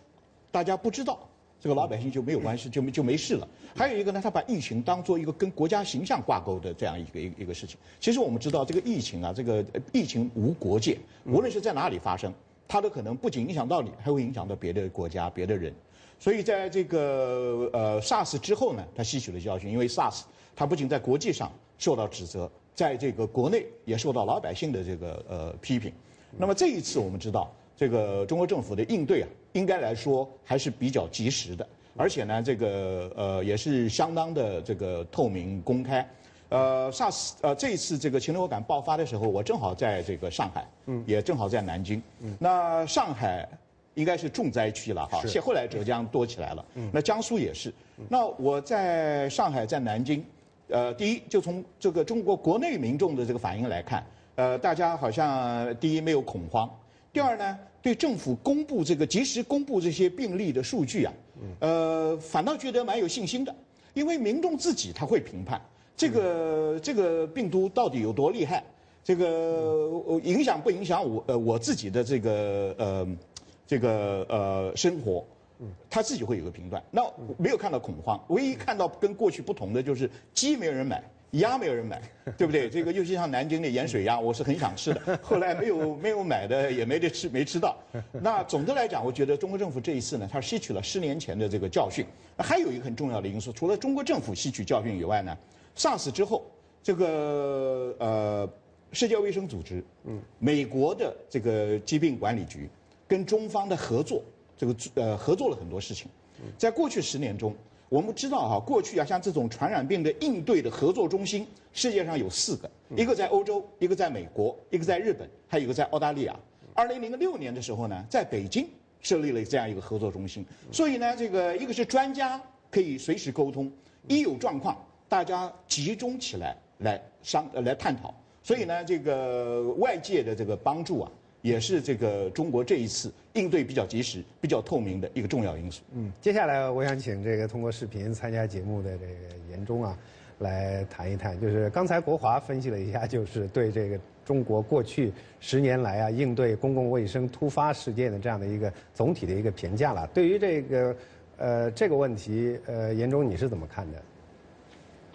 大家不知道。这个老百姓就没有关系，就没就没事了。还有一个呢，他把疫情当做一个跟国家形象挂钩的这样一个一一个事情。其实我们知道，这个疫情啊，这个疫情无国界，无论是在哪里发生，它都可能不仅影响到你，还会影响到别的国家、别的人。所以在这个呃 SARS 之后呢，他吸取了教训，因为 SARS 它不仅在国际上受到指责，在这个国内也受到老百姓的这个呃批评。那么这一次我们知道。这个中国政府的应对啊，应该来说还是比较及时的，而且呢，这个呃也是相当的这个透明公开。呃，SARS 呃这一次这个禽流感爆发的时候，我正好在这个上海，嗯，也正好在南京。嗯，那上海应该是重灾区了哈，现后来浙江多起来了，嗯，那江苏也是。那我在上海在南京，呃，第一就从这个中国国内民众的这个反应来看，呃，大家好像第一没有恐慌。第二呢，对政府公布这个及时公布这些病例的数据啊，呃，反倒觉得蛮有信心的，因为民众自己他会评判这个这个病毒到底有多厉害，这个影响不影响我呃我自己的这个呃这个呃生活，他自己会有个评断。那没有看到恐慌，唯一看到跟过去不同的就是鸡没有人买。鸭没有人买，*laughs* 对不对？这个尤其像南京的盐水鸭，我是很想吃的。*laughs* 后来没有没有买的，也没得吃，没吃到。那总的来讲，我觉得中国政府这一次呢，它吸取了十年前的这个教训。还有一个很重要的因素，除了中国政府吸取教训以外呢，SARS 之后，这个呃世界卫生组织、嗯，美国的这个疾病管理局跟中方的合作，这个呃合作了很多事情。在过去十年中。我们知道哈，过去啊，像这种传染病的应对的合作中心，世界上有四个，一个在欧洲，一个在美国，一个在日本，还有一个在澳大利亚。二零零六年的时候呢，在北京设立了这样一个合作中心。所以呢，这个一个是专家可以随时沟通，一有状况大家集中起来来商来探讨。所以呢，这个外界的这个帮助啊。也是这个中国这一次应对比较及时、比较透明的一个重要因素。嗯，接下来我想请这个通过视频参加节目的这个严中啊，来谈一谈，就是刚才国华分析了一下，就是对这个中国过去十年来啊应对公共卫生突发事件的这样的一个总体的一个评价了。对于这个呃这个问题，呃严中你是怎么看的？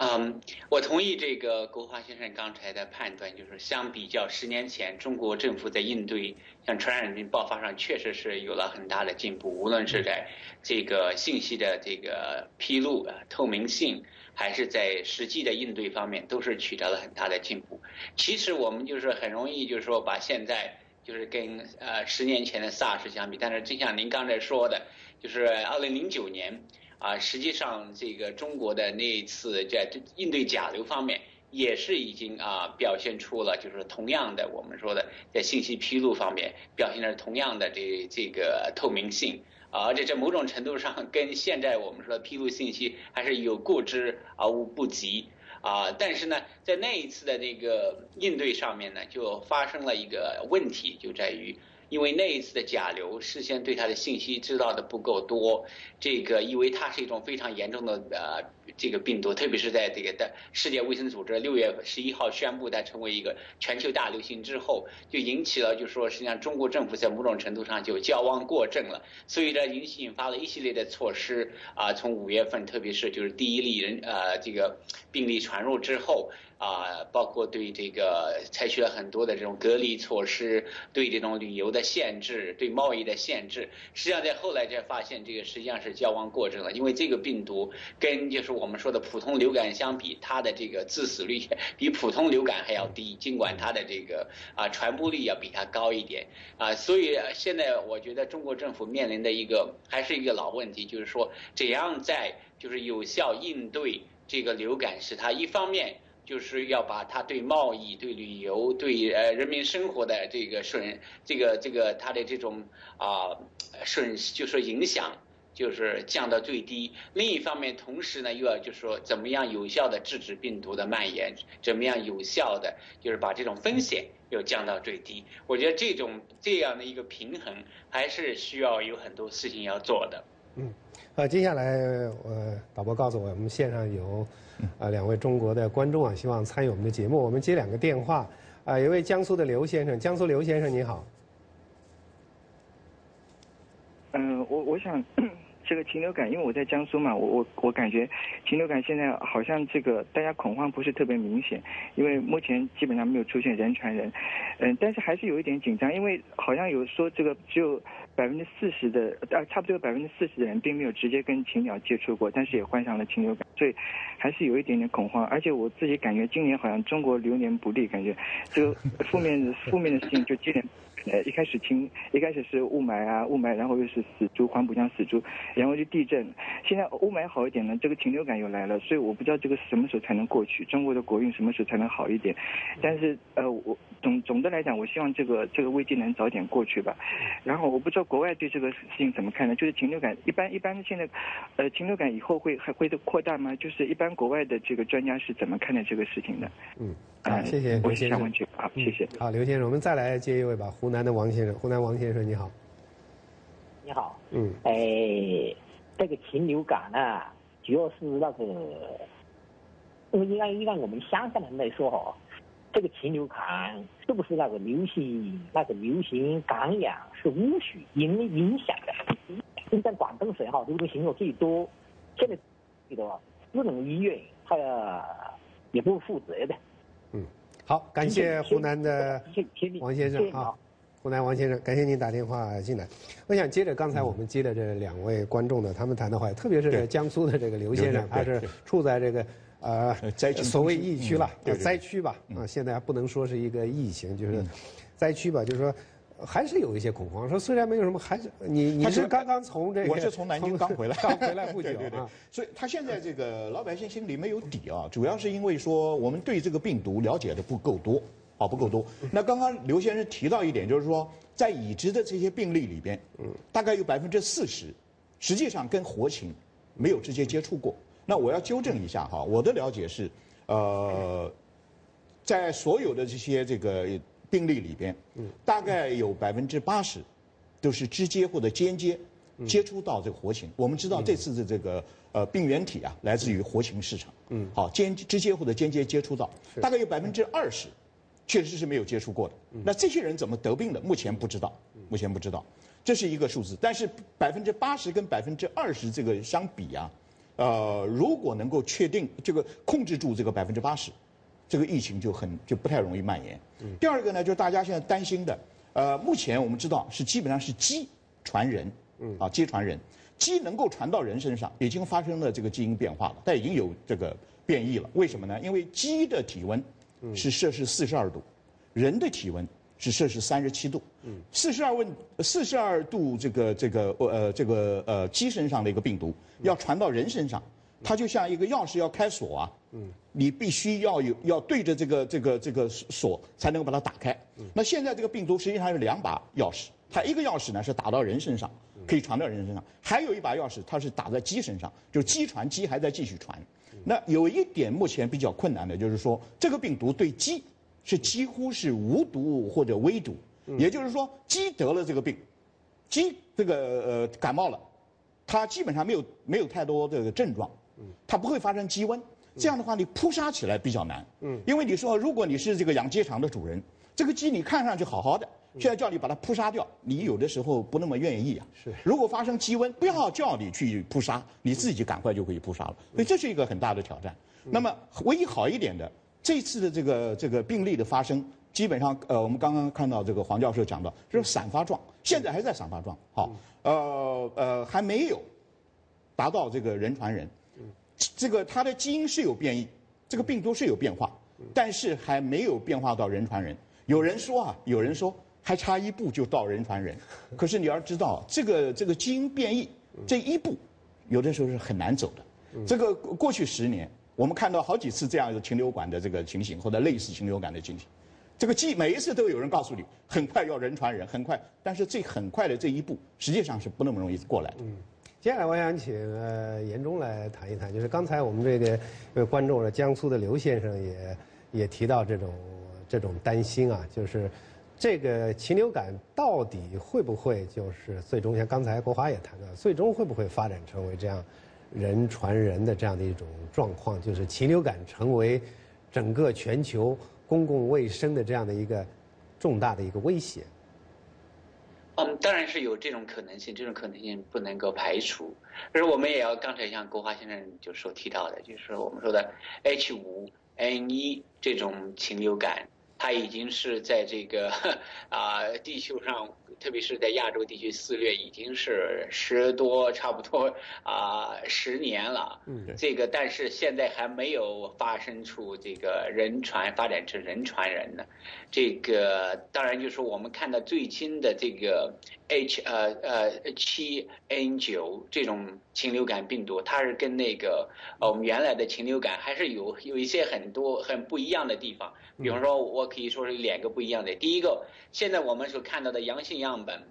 嗯，我同意这个国华先生刚才的判断，就是相比较十年前，中国政府在应对像传染病爆发上，确实是有了很大的进步，无论是在这个信息的这个披露、透明性，还是在实际的应对方面，都是取得了很大的进步。其实我们就是很容易，就是说把现在就是跟呃十年前的 SARS 相比，但是就像您刚才说的，就是二零零九年。啊，实际上这个中国的那一次在应对甲流方面，也是已经啊表现出了，就是同样的我们说的在信息披露方面表现的是同样的这这个透明性，而且在某种程度上跟现在我们说的披露信息还是有过之而无不及啊。但是呢，在那一次的那个应对上面呢，就发生了一个问题，就在于。因为那一次的甲流，事先对他的信息知道的不够多，这个因为它是一种非常严重的呃这个病毒，特别是在这个的世界卫生组织六月十一号宣布它成为一个全球大流行之后，就引起了就是说实际上中国政府在某种程度上就矫枉过正了，所以呢引起引发了一系列的措施啊，从五月份特别是就是第一例人呃这个病例传入之后。啊，包括对这个采取了很多的这种隔离措施，对这种旅游的限制，对贸易的限制。实际上在后来才发现，这个实际上是矫枉过正了。因为这个病毒跟就是我们我们说的普通流感相比，它的这个致死率比普通流感还要低，尽管它的这个啊传播率要比它高一点啊。所以现在我觉得中国政府面临的一个还是一个老问题，就是说怎样在就是有效应对这个流感，使它一方面。就是要把它对贸易、对旅游、对呃人民生活的这个损，这个这个它的这种啊损，就是影响，就是降到最低。另一方面，同时呢，又要就是说，怎么样有效的制止病毒的蔓延？怎么样有效的就是把这种风险又降到最低？我觉得这种这样的一个平衡，还是需要有很多事情要做的。嗯，呃，接下来呃，导播告诉我，我们线上有。啊，两位中国的观众啊，希望参与我们的节目。我们接两个电话。啊，一位江苏的刘先生，江苏刘先生你好。嗯，我我想这个禽流感，因为我在江苏嘛，我我我感觉禽流感现在好像这个大家恐慌不是特别明显，因为目前基本上没有出现人传人。嗯，但是还是有一点紧张，因为好像有说这个只有。百分之四十的，呃，差不多有百分之四十的人并没有直接跟禽鸟接触过，但是也患上了禽流感，所以还是有一点点恐慌。而且我自己感觉今年好像中国流年不利，感觉这个负面的负面的事情就接连。呃，一开始晴，一开始是雾霾啊，雾霾，然后又是死猪，黄浦江死猪，然后就地震。现在雾霾好一点呢，这个禽流感又来了，所以我不知道这个什么时候才能过去，中国的国运什么时候才能好一点。但是呃，我总总的来讲，我希望这个这个危机能早点过去吧。然后我不知道国外对这个事情怎么看呢？就是禽流感一般一般现在，呃，禽流感以后会还会扩大吗？就是一般国外的这个专家是怎么看待这个事情的？嗯，啊，谢谢刘先生。好，谢谢。好，刘先生，我们再来接一位吧，湖南的王先生，湖南王先生你好。你好。嗯。哎，这个禽流感呢，主要是那个，因为按按我们乡下人来说哈，这个禽流感是不是那个流行那个流行感染是污水影影响的？现在广东省哈，流行情况最多，现在这个私人医院他也不负责的。嗯，好，感谢湖南的王先生啊。湖南王先生，感谢您打电话进来。我想接着刚才我们接的这两位观众呢，他们谈的话，特别是江苏的这个刘先生，他是处在这个呃所谓疫区了，灾区吧。啊，现在还不能说是一个疫情，就是灾区吧，就是说还是有一些恐慌。说虽然没有什么，还是你你是刚刚从这个我是从南京刚回来，*laughs* 刚回来不久啊，*laughs* 所以他现在这个老百姓心里没有底啊，主要是因为说我们对这个病毒了解的不够多。好不够多。那刚刚刘先生提到一点，就是说，在已知的这些病例里边，嗯，大概有百分之四十，实际上跟活禽没有直接接触过。那我要纠正一下哈，我的了解是，呃，在所有的这些这个病例里边，嗯，大概有百分之八十都是直接或者间接接触到这个活禽。我们知道这次的这个呃病原体啊，来自于活禽市场，嗯，好，间直接或者间接接触到，大概有百分之二十。确实是没有接触过的，那这些人怎么得病的？目前不知道，目前不知道，这是一个数字。但是百分之八十跟百分之二十这个相比啊，呃，如果能够确定这个控制住这个百分之八十，这个疫情就很就不太容易蔓延。第二个呢，就是大家现在担心的，呃，目前我们知道是基本上是鸡传人，啊，鸡传人，鸡能够传到人身上，已经发生了这个基因变化了，但已经有这个变异了。为什么呢？因为鸡的体温是摄氏四十二度，人的体温是摄氏三十七度。四十二温四十二度这个这个呃这个呃鸡身上的一个病毒要传到人身上，它就像一个钥匙要开锁啊，你必须要有要对着这个这个这个锁才能够把它打开。那现在这个病毒实际上是两把钥匙，它一个钥匙呢是打到人身上，可以传到人身上，还有一把钥匙它是打在鸡身上，就是鸡传鸡还在继续传。那有一点目前比较困难的就是说，这个病毒对鸡是几乎是无毒或者微毒。也就是说，鸡得了这个病，鸡这个呃感冒了，它基本上没有没有太多这个症状，它不会发生鸡瘟。这样的话，你扑杀起来比较难。嗯，因为你说，如果你是这个养鸡场的主人，这个鸡你看上去好好的，现在叫你把它扑杀掉，你有的时候不那么愿意啊。是。如果发生鸡瘟，不要叫你去扑杀，你自己赶快就可以扑杀了。所以这是一个很大的挑战。那么唯一好一点的，这次的这个这个病例的发生。基本上，呃，我们刚刚看到这个黄教授讲到，是散发状，现在还在散发状，好，呃呃，还没有达到这个人传人，这个它的基因是有变异，这个病毒是有变化，但是还没有变化到人传人。有人说啊，有人说还差一步就到人传人，可是你要知道，这个这个基因变异这一步，有的时候是很难走的。这个过去十年，我们看到好几次这样一个禽流感的这个情形，或者类似禽流感的情形。这个既每一次都有人告诉你，很快要人传人，很快，但是这很快的这一步，实际上是不那么容易过来的。嗯，接下来我想请呃严中来谈一谈，就是刚才我们这个呃观众，江苏的刘先生也也提到这种这种担心啊，就是这个禽流感到底会不会就是最终像刚才国华也谈到，最终会不会发展成为这样人传人的这样的一种状况，就是禽流感成为整个全球。公共卫生的这样的一个重大的一个威胁，嗯，当然是有这种可能性，这种可能性不能够排除。可是我们也要刚才像国华先生就说提到的，就是我们说的 H 五 N 一这种禽流感，他已经是在这个 *laughs* 啊地球上。特别是在亚洲地区肆虐已经是十多差不多啊十年了，嗯，这个但是现在还没有发生出这个人传发展成人传人呢，这个当然就是我们看到最新的这个 H 呃呃七 N 九这种禽流感病毒，它是跟那个我们原来的禽流感还是有有一些很多很不一样的地方，比方说我可以说是两个不一样的，第一个现在我们所看到的阳性样。本，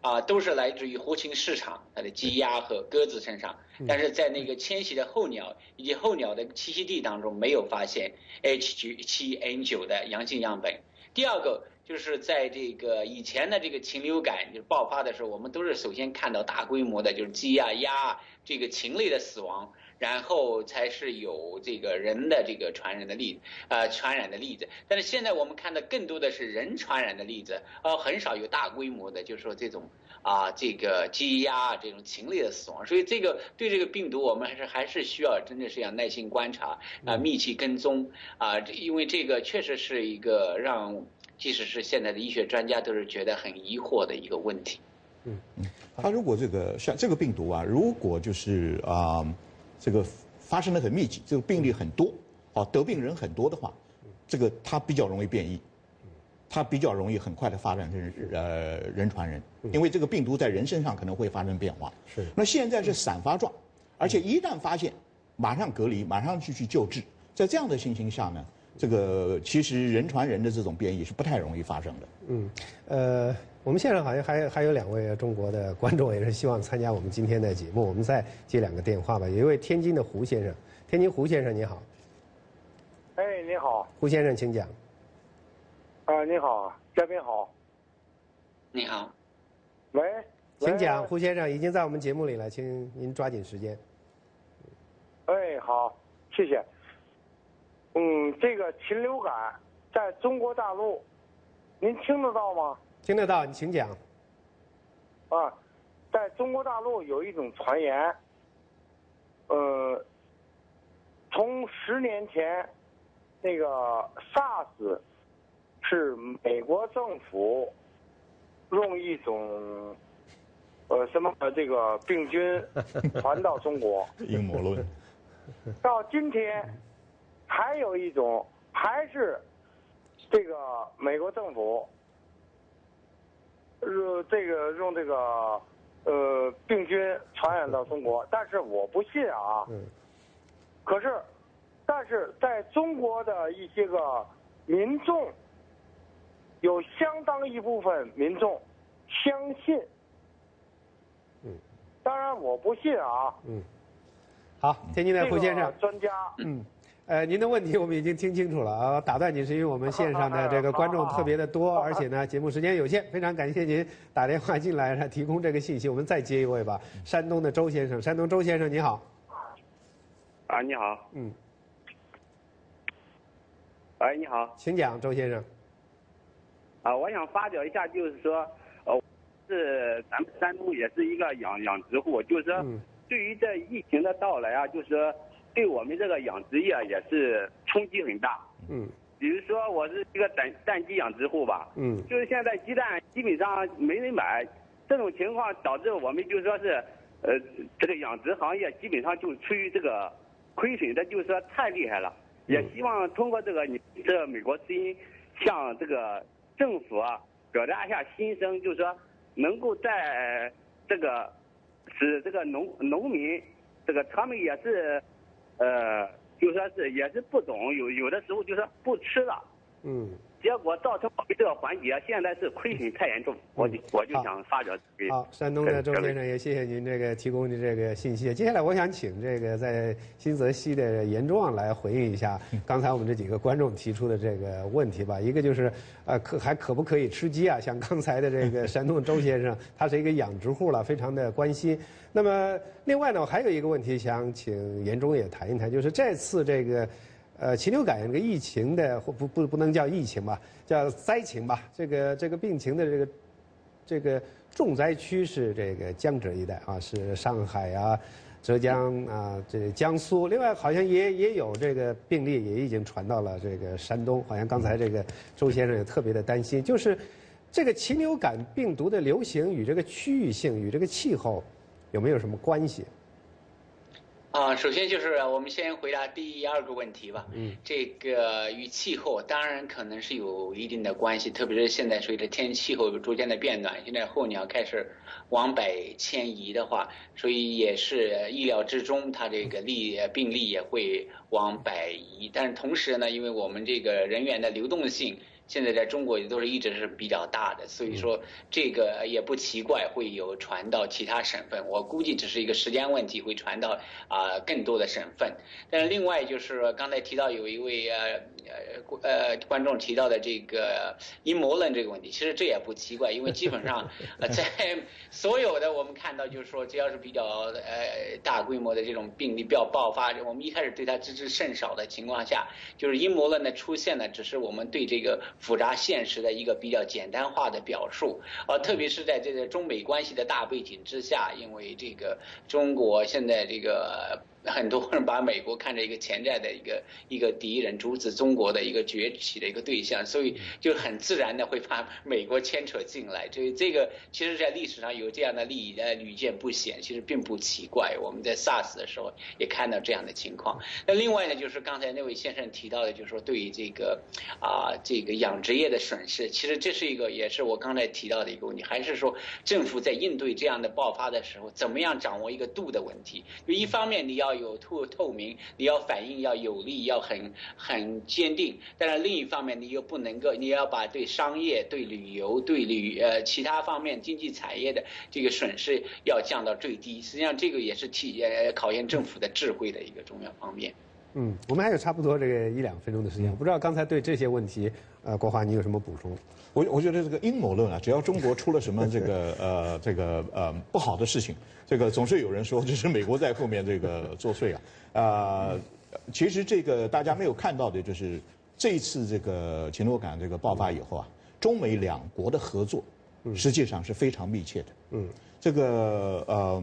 啊，都是来自于活禽市场，它的鸡鸭和鸽子身上，但是在那个迁徙的候鸟以及候鸟的栖息地当中，没有发现 H7N9 的阳性样本。第二个就是在这个以前的这个禽流感就是爆发的时候，我们都是首先看到大规模的，就是鸡呀、鸭这个禽类的死亡。然后才是有这个人的这个传染的例子，呃，传染的例子。但是现在我们看到更多的是人传染的例子，呃，很少有大规模的，就是说这种啊，这个鸡鸭这种禽类的死亡。所以这个对这个病毒，我们还是还是需要真的是要耐心观察啊，密切跟踪啊，因为这个确实是一个让即使是现在的医学专家都是觉得很疑惑的一个问题。嗯嗯，他如果这个像这个病毒啊，如果就是啊。这个发生的很密集，这个病例很多，啊，得病人很多的话，这个它比较容易变异，它比较容易很快的发展成呃人传人，因为这个病毒在人身上可能会发生变化。是。那现在是散发状，而且一旦发现，马上隔离，马上去去救治，在这样的情形下呢，这个其实人传人的这种变异是不太容易发生的。嗯，呃。我们现场好像还还有两位中国的观众，也是希望参加我们今天的节目。我们再接两个电话吧。有一位天津的胡先生，天津胡先生你好。哎，你好。胡先生，请讲。啊，你好，嘉宾好。你好。喂。请讲，胡先生已经在我们节目里了，请您抓紧时间。哎，好，谢谢。嗯，这个禽流感在中国大陆。您听得到吗？听得到，你请讲。啊，在中国大陆有一种传言，呃，从十年前那个 SARS 是美国政府用一种呃什么呃这个病菌传到中国，*laughs* 阴谋论。到今天还有一种还是这个美国政府呃这个用这个呃病菌传染到中国，但是我不信啊。可是，但是在中国的一些个民众，有相当一部分民众相信。嗯。当然我不信啊。嗯。好，天津的胡先生。专家。嗯。呃，您的问题我们已经听清楚了啊！打断您是因为我们线上的这个观众特别的多，而且呢节目时间有限，非常感谢您打电话进来提供这个信息。我们再接一位吧，山东的周先生，山东周先生你好。啊，你好。嗯。喂，你好。请讲，周先生。啊，我想发表一下，就是说，呃，是咱们山东也是一个养养殖户，就是说，对于这疫情的到来啊，就是说。对我们这个养殖业也是冲击很大。嗯。比如说，我是一个蛋蛋鸡养殖户吧。嗯。就是现在鸡蛋基本上没人买，这种情况导致我们就说是，呃，这个养殖行业基本上就处于这个亏损的，就是说太厉害了。也希望通过这个你这美国之音向这个政府啊表达一下心声，就是说能够在这个使这个农农民这个他们也是。呃，就说是也是不懂，有有的时候就说不吃了，嗯，结果造成我们这个环节现在是亏损太严重，我就我就想发表给好，山东的周先生也谢谢您这个提供的这个信息。接下来我想请这个在新泽西的严壮来回应一下刚才我们这几个观众提出的这个问题吧。一个就是，呃，可还可不可以吃鸡啊？像刚才的这个山东周先生，他是一个养殖户了，非常的关心。那么，另外呢，我还有一个问题想请严中也谈一谈，就是这次这个，呃，禽流感这个疫情的，或不不不能叫疫情吧，叫灾情吧。这个这个病情的这个这个重灾区是这个江浙一带啊，是上海啊、浙江啊、这个江苏。另外，好像也也有这个病例也已经传到了这个山东。好像刚才这个周先生也特别的担心，就是这个禽流感病毒的流行与这个区域性与这个气候。有没有什么关系？啊，首先就是我们先回答第二个问题吧。嗯，这个与气候当然可能是有一定的关系，特别是现在随着天气候逐渐的变暖，现在候鸟开始往北迁移的话，所以也是意料之中，它这个例病例也会往北移。但是同时呢，因为我们这个人员的流动性。现在在中国也都是一直是比较大的，所以说这个也不奇怪会有传到其他省份。我估计只是一个时间问题，会传到啊更多的省份。但是另外就是刚才提到有一位呃呃呃观众提到的这个阴谋论这个问题，其实这也不奇怪，因为基本上在 *laughs* 所有的我们看到就是说，只要是比较呃大规模的这种病例比较爆发，我们一开始对它知之甚少的情况下，就是阴谋论的出现呢，只是我们对这个。复杂现实的一个比较简单化的表述，呃，特别是在这个中美关系的大背景之下，因为这个中国现在这个。很多人把美国看成一个潜在的一个一个敌人，阻止中国的一个崛起的一个对象，所以就很自然的会把美国牵扯进来。所以这个其实，在历史上有这样的利益，呃，屡见不鲜，其实并不奇怪。我们在 SARS 的时候也看到这样的情况。那另外呢，就是刚才那位先生提到的，就是说对于这个啊这个养殖业的损失，其实这是一个也是我刚才提到的一个问题，还是说政府在应对这样的爆发的时候，怎么样掌握一个度的问题？就一方面你要。有透透明，你要反应要有力，要很很坚定。但是另一方面，你又不能够，你要把对商业、对旅游、对旅呃其他方面经济产业的这个损失要降到最低。实际上，这个也是体呃考验政府的智慧的一个重要方面。嗯，我们还有差不多这个一两分钟的时间，我不知道刚才对这些问题，呃，国华你有什么补充？我我觉得这个阴谋论啊，只要中国出了什么这个 *laughs* 呃这个呃不好的事情，这个总是有人说这是美国在后面这个作祟啊。呃，其实这个大家没有看到的就是这一次这个禽流感这个爆发以后啊，中美两国的合作实际上是非常密切的。嗯，这个呃，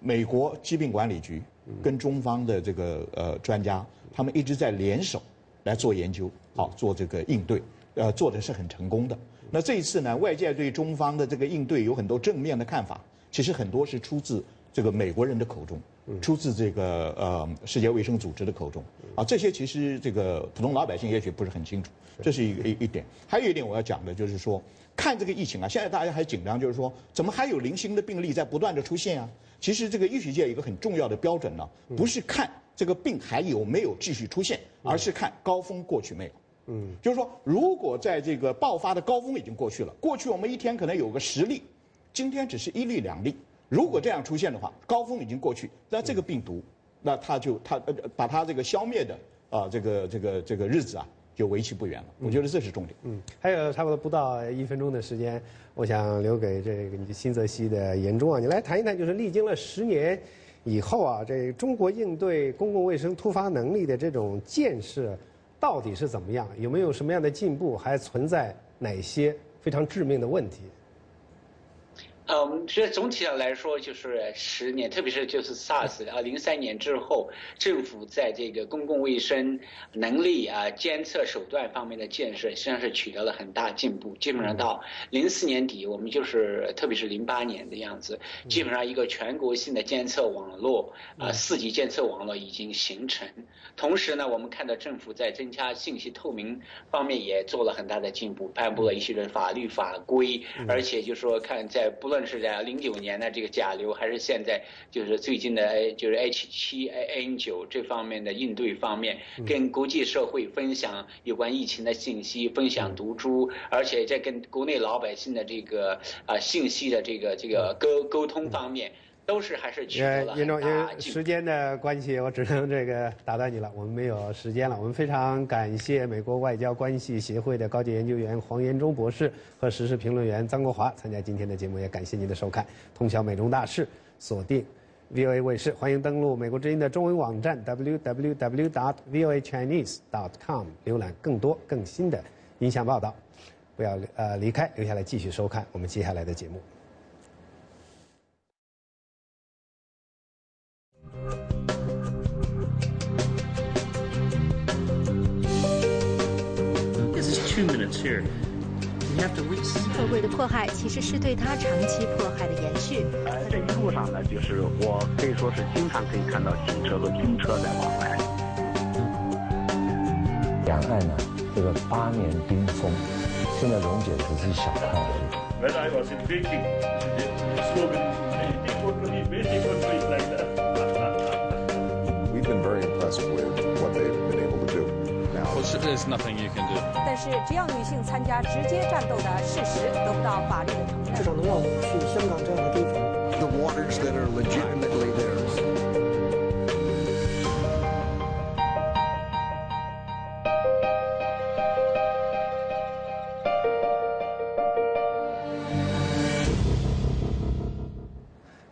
美国疾病管理局跟中方的这个呃专家，他们一直在联手来做研究，好做这个应对，呃，做的是很成功的。那这一次呢，外界对中方的这个应对有很多正面的看法，其实很多是出自这个美国人的口中，出自这个呃世界卫生组织的口中，啊，这些其实这个普通老百姓也许不是很清楚，这是一一一点。还有一点我要讲的就是说，看这个疫情啊，现在大家还紧张，就是说怎么还有零星的病例在不断的出现啊？其实这个医学界有一个很重要的标准呢，不是看这个病还有没有继续出现，而是看高峰过去没有。嗯，就是说，如果在这个爆发的高峰已经过去了，过去我们一天可能有个十例，今天只是一例两例。如果这样出现的话，高峰已经过去，那这个病毒，那它就它呃把它这个消灭的啊这个这个这个日子啊就为期不远了。我觉得这是重点。嗯，还有差不多不到一分钟的时间，我想留给这个你新泽西的严中啊，你来谈一谈，就是历经了十年以后啊，这中国应对公共卫生突发能力的这种建设。到底是怎么样？有没有什么样的进步？还存在哪些非常致命的问题？嗯，其实总体上来说，就是十年，特别是就是 SARS 啊，零三年之后，政府在这个公共卫生能力啊、监测手段方面的建设，实际上是取得了很大进步。基本上到零四年底，我们就是特别是零八年的样子，基本上一个全国性的监测网络啊，四级监测网络已经形成。同时呢，我们看到政府在增加信息透明方面也做了很大的进步，颁布了一系列法律法规，而且就说看在不。无论是在零九年的这个甲流，还是现在就是最近的，就是 H 七 N 九这方面的应对方面，跟国际社会分享有关疫情的信息，分享毒株，而且在跟国内老百姓的这个啊信息的这个这个沟沟通方面。都是还是取得了因为时间的关系，我只能这个打断你了。我们没有时间了。我们非常感谢美国外交关系协会的高级研究员黄延忠博士和时事评论员张国华参加今天的节目，也感谢您的收看。通晓美中大事，锁定 VOA 卫视，欢迎登录美国之音的中文网站 www.voachinese.com 浏览更多更新的音像报道。不要呃离开，留下来继续收看我们接下来的节目。社会的迫害其实是对他长期迫害的延续。这一路上呢，就是我可以说是经常可以看到警车和军车在往来。两岸呢，这个八年冰封，现在溶解只是一小块而已。We've been very impressed with there's nothing you can do. 但是，只要女性参加直接战斗的事实得不到法律的承认，至少能让我们去香港这样的地方。The waters that are legitimately theirs.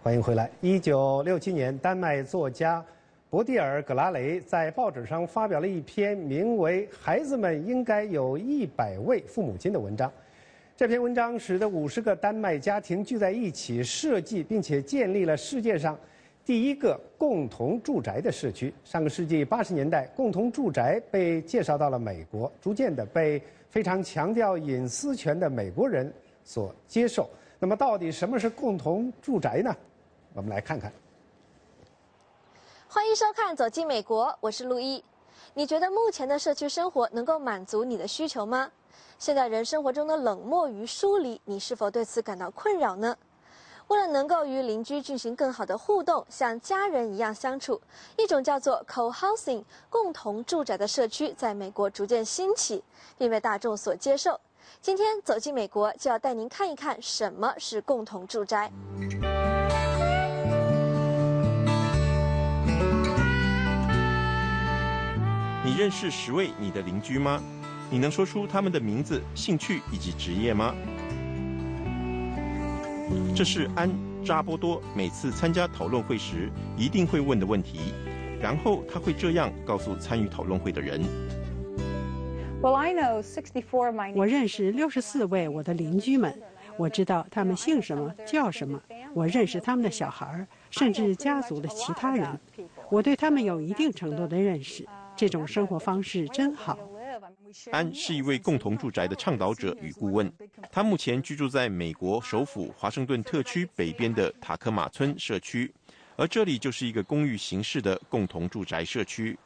欢迎回来。一九六七年，丹麦作家博蒂尔·格拉雷在报纸上发表了一篇名为《孩子们应该有一百位父母亲》的文章。这篇文章使得五十个丹麦家庭聚在一起设计，并且建立了世界上第一个共同住宅的社区。上个世纪八十年代，共同住宅被介绍到了美国，逐渐的被非常强调隐私权的美国人所接受。那么，到底什么是共同住宅呢？我们来看看。欢迎收看《走进美国》，我是陆一。你觉得目前的社区生活能够满足你的需求吗？现代人生活中的冷漠与疏离，你是否对此感到困扰呢？为了能够与邻居进行更好的互动，像家人一样相处，一种叫做 co-housing 共同住宅的社区在美国逐渐兴起，并被大众所接受。今天走进美国，就要带您看一看什么是共同住宅。你认识十位你的邻居吗？你能说出他们的名字、兴趣以及职业吗？这是安扎波多每次参加讨论会时一定会问的问题。然后他会这样告诉参与讨论会的人我认识六十四位我的邻居们，我知道他们姓什么、叫什么，我认识他们的小孩，甚至家族的其他人。我对他们有一定程度的认识。这种生活方式真好。安是一位共同住宅的倡导者与顾问，他目前居住在美国首府华盛顿特区北边的塔科马村社区，而这里就是一个公寓形式的共同住宅社区。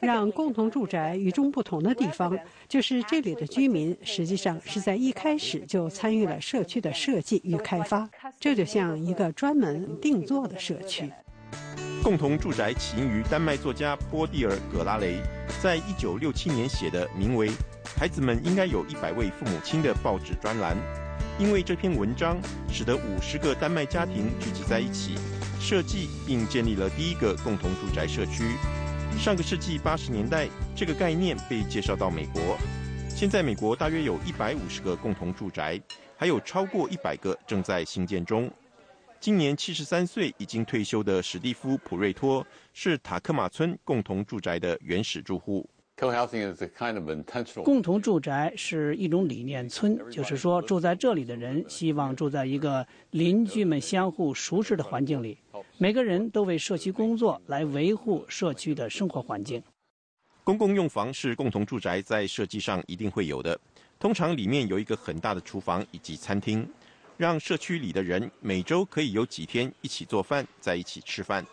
让共同住宅与众不同的地方，就是这里的居民实际上是在一开始就参与了社区的设计与开发，这就像一个专门定做的社区。共同住宅起因于丹麦作家波蒂尔·葛拉雷在一九六七年写的名为《孩子们应该有一百位父母亲》的报纸专栏，因为这篇文章使得五十个丹麦家庭聚集在一起。设计并建立了第一个共同住宅社区。上个世纪八十年代，这个概念被介绍到美国。现在美国大约有一百五十个共同住宅，还有超过一百个正在兴建中。今年七十三岁、已经退休的史蒂夫·普瑞托是塔克马村共同住宅的原始住户。共同住宅是一种理念村，就是说住在这里的人希望住在一个邻居们相互熟识的环境里，每个人都为社区工作，来维护社区的生活环境。公共用房是共同住宅在设计上一定会有的，通常里面有一个很大的厨房以及餐厅，让社区里的人每周可以有几天一起做饭，在一起吃饭。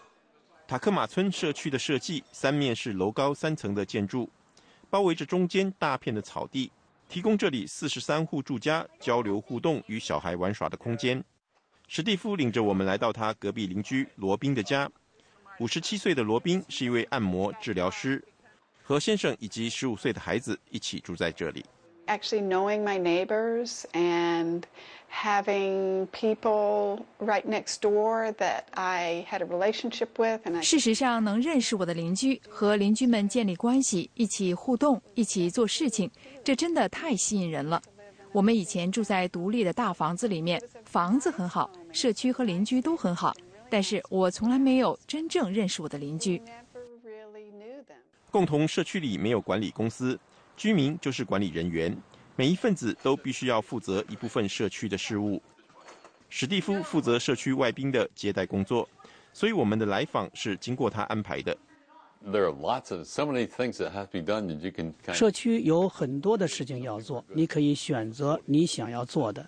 塔克马村社区的设计，三面是楼高三层的建筑。包围着中间大片的草地，提供这里四十三户住家交流互动与小孩玩耍的空间。史蒂夫领着我们来到他隔壁邻居罗宾的家。五十七岁的罗宾是一位按摩治疗师，和先生以及十五岁的孩子一起住在这里。Actually, knowing my neighbors and having people right next door that I had a relationship with, and 事实上，能认识我的邻居，和邻居们建立关系，一起互动，一起做事情，这真的太吸引人了。我们以前住在独立的大房子里面，房子很好，社区和邻居都很好，但是我从来没有真正认识我的邻居。共同社区里没有管理公司。居民就是管理人员，每一份子都必须要负责一部分社区的事务。史蒂夫负责社区外宾的接待工作，所以我们的来访是经过他安排的。社区有很多的事情要做，你可以选择你想要做的。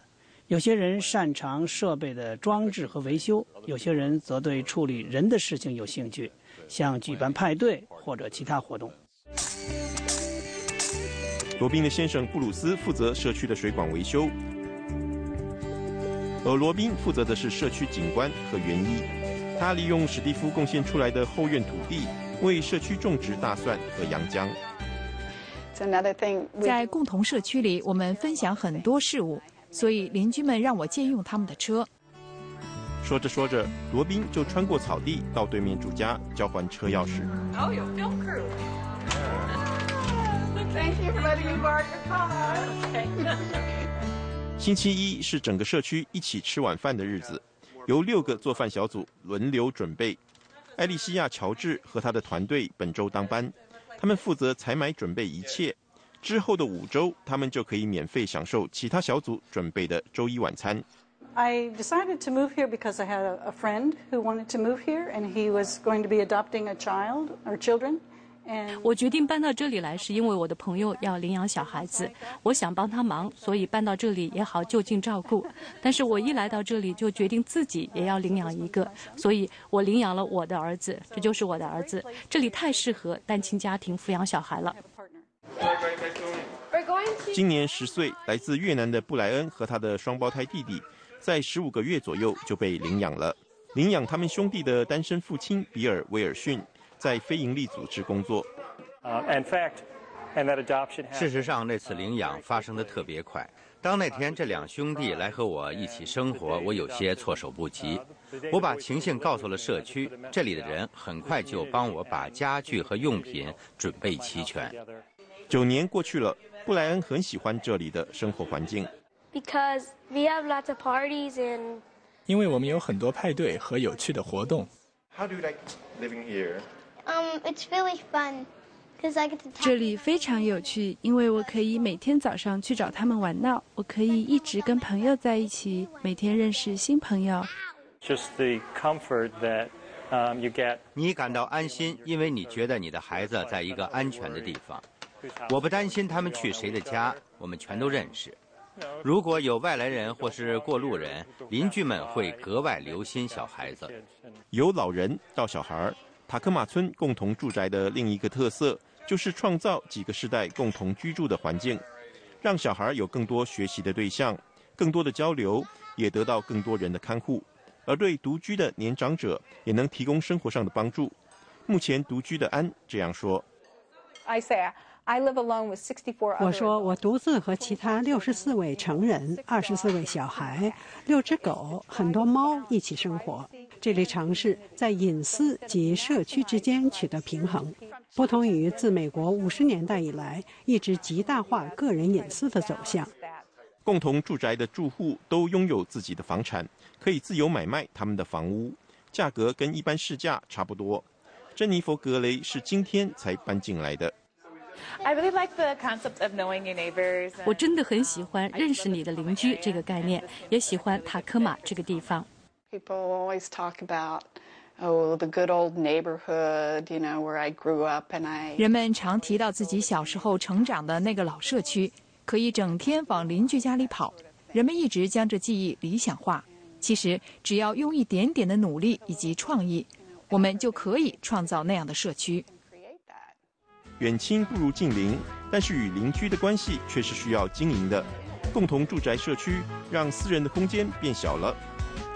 有些人擅长设备的装置和维修，有些人则对处理人的事情有兴趣，像举办派对或者其他活动。罗宾的先生布鲁斯负责社区的水管维修，而罗宾负责的是社区景观和园艺。他利用史蒂夫贡献出来的后院土地，为社区种植大蒜和洋姜。在共同社区里，我们分享很多事物，所以邻居们让我借用他们的车。说着说着，罗宾就穿过草地到对面主家交还车钥匙。Thank you for letting me borrow your car. 星期一是整个社区一起吃晚饭的日子，由六个做饭小组轮流准备。艾莉西亚·乔治和他的团队本周当班，他们负责采买准备一切。之后的五周，他们就可以免费享受其他小组准备的周一晚餐。I decided to move here because I had a friend who wanted to move here, and he was going to be adopting a child or children. 我决定搬到这里来，是因为我的朋友要领养小孩子，我想帮他忙，所以搬到这里也好就近照顾。但是我一来到这里，就决定自己也要领养一个，所以我领养了我的儿子，这就是我的儿子。这里太适合单亲家庭抚养小孩了。今年十岁，来自越南的布莱恩和他的双胞胎弟弟，在十五个月左右就被领养了。领养他们兄弟的单身父亲比尔·威尔逊。在非营利组织工作。事实上，那次领养发生的特别快。当那天这两兄弟来和我一起生活，我有些措手不及。我把情形告诉了社区，这里的人很快就帮我把家具和用品准备齐全。九年过去了，布莱恩很喜欢这里的生活环境。Because we have lots of parties and 因为我们有很多派对和有趣的活动。How do you like living here? Um, it's really fun, cause I get to. 这里非常有趣，因为我可以每天早上去找他们玩闹，我可以一直跟朋友在一起，每天认识新朋友。Just the comfort that 你感到安心，因为你觉得你的孩子在一个安全的地方。我不担心他们去谁的家，我们全都认识。如果有外来人或是过路人，邻居们会格外留心小孩子。由 *laughs* 老人到小孩，塔克马村共同住宅的另一个特色就是创造几个世代共同居住的环境，让小孩有更多学习的对象，更多的交流，也得到更多人的看护。而对独居的年长者也能提供生活上的帮助。目前独居的安这样说：“I say I live alone with sixty four。”我说我独自和其他六十四位成人、二十四位小孩、六只狗、很多猫一起生活。这里尝试在隐私及社区之间取得平衡，不同于自美国五十年代以来一直极大化个人隐私的走向。共同住宅的住户都拥有自己的房产。可以自由买卖他们的房屋，价格跟一般市价差不多。珍妮佛·格雷是今天才搬进来的。我真的很喜欢认识你的邻居这个概念，也喜欢塔科马这个地方。People always talk about oh the good old neighborhood, you know, where I grew up and I. 人们常提到自己小时候成长的那个老社区，可以整天往邻居家里跑。人们一直将这记忆理想化。其实，只要用一点点的努力以及创意，我们就可以创造那样的社区。远亲不如近邻，但是与邻居的关系却是需要经营的。共同住宅社区让私人的空间变小了，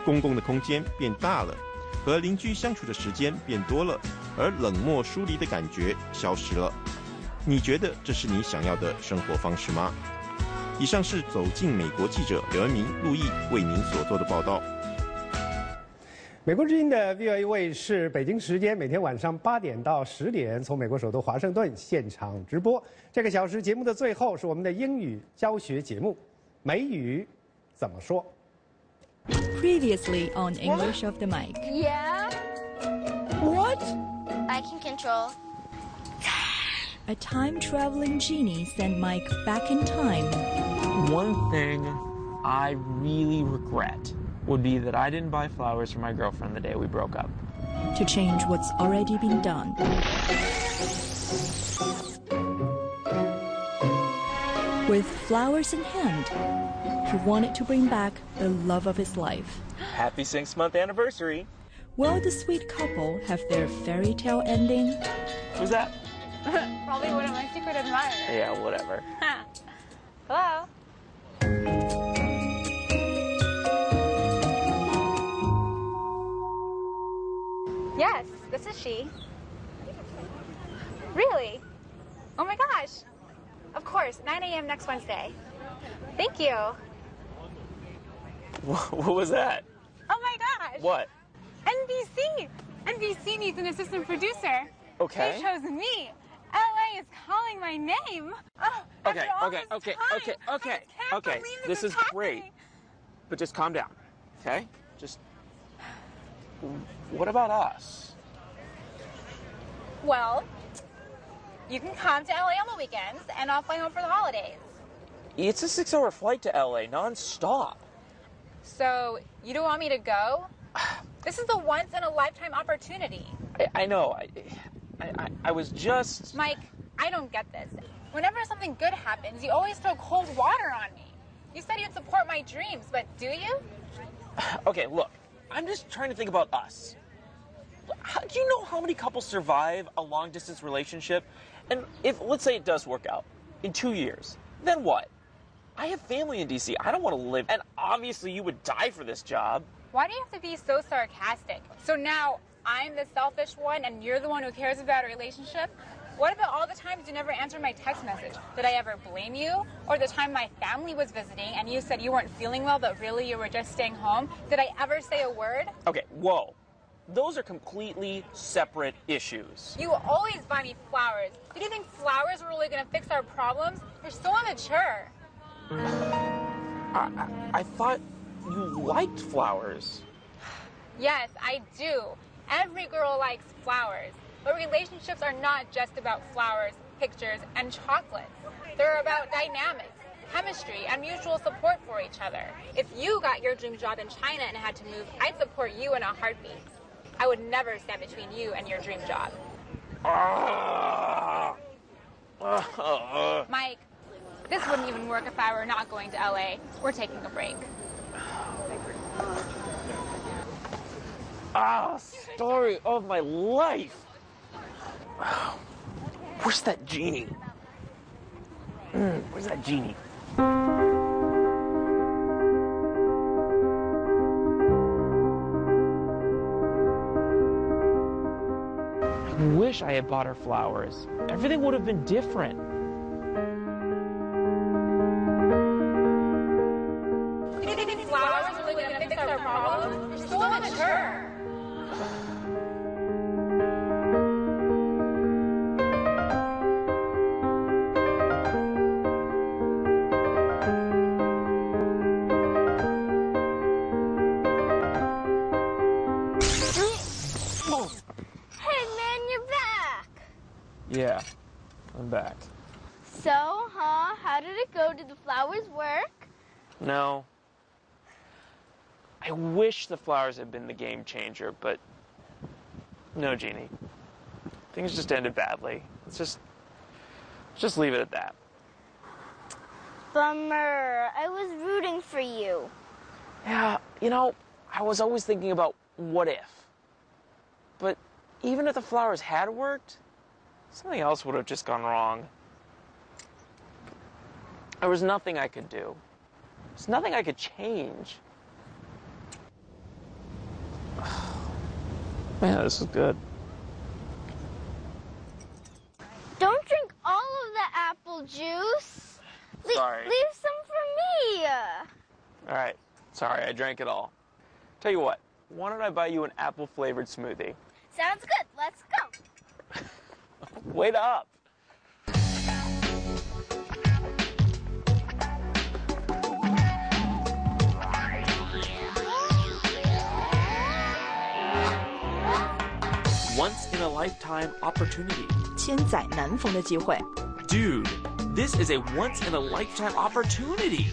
公共的空间变大了，和邻居相处的时间变多了，而冷漠疏离的感觉消失了。你觉得这是你想要的生活方式吗？以上是走进美国记者刘文明、陆毅为您所做的报道。美国之音的 VOA 卫视，北京时间每天晚上八点到十点，从美国首都华盛顿现场直播。这个小时节目的最后是我们的英语教学节目，美语怎么说？Previously on English of the mic. Yeah. What? I can control. A time traveling genie sent Mike back in time. One thing I really regret would be that I didn't buy flowers for my girlfriend the day we broke up. To change what's already been done. With flowers in hand, he wanted to bring back the love of his life. Happy six month anniversary! Will the sweet couple have their fairy tale ending? Who's that? *laughs* Probably one of my secret admirers. Yeah, whatever. *laughs* Hello? This is she. Really? Oh my gosh. Of course, 9 a.m. next Wednesday. Thank you. *laughs* What was that? Oh my gosh. What? NBC. NBC needs an assistant producer. Okay. They chose me. LA is calling my name. Oh, okay, okay, okay, time, okay, okay, okay. This, this is, is great. But just calm down, okay? Just. What about us? Well, you can come to LA on the weekends, and I'll fly home for the holidays. It's a six hour flight to LA nonstop. So, you don't want me to go? *sighs* This is a once in a lifetime opportunity. I, I know. I, I, I was just. Mike, I don't get this. Whenever something good happens, you always throw cold water on me. You said you'd support my dreams, but do you? *sighs* Okay, look, I'm just trying to think about us. How, do you know how many couples survive a long distance relationship? And if, let's say, it does work out in two years, then what? I have family in DC. I don't want to live. And obviously, you would die for this job. Why do you have to be so sarcastic? So now I'm the selfish one and you're the one who cares about a relationship? What about all the times you never answered my text message? Did I ever blame you? Or the time my family was visiting and you said you weren't feeling well, but really you were just staying home? Did I ever say a word? Okay, whoa. Those are completely separate issues. You always buy me flowers. Do you think flowers are really gonna fix our problems? You're so immature. I, I, I thought you liked flowers. Yes, I do. Every girl likes flowers. But relationships are not just about flowers, pictures, and chocolates. They're about dynamics, chemistry, and mutual support for each other. If you got your dream job in China and had to move, I'd support you in a heartbeat. I would never stand between you and your dream job. Mike, this wouldn't even work if I were not going to LA. We're taking a break. Ah, story of my life. Where's that genie? Mm, where's that genie? Wish I had bought her flowers. Everything would have been different. No. I wish the flowers had been the game changer, but no, Jeannie. Things just ended badly. Let's just just leave it at that. Bummer. I was rooting for you. Yeah, you know, I was always thinking about what if. But even if the flowers had worked, something else would have just gone wrong. There was nothing I could do. There's nothing I could change. *sighs* Man, this is good. Don't drink all of the apple juice. Le- Sorry. Leave some for me. All right. Sorry, I drank it all. Tell you what, why don't I buy you an apple flavored smoothie? Sounds good. Let's go. *laughs* Wait up. Once in a lifetime opportunity. 千载难逢的机会。 Dude, this is a once in a lifetime opportunity.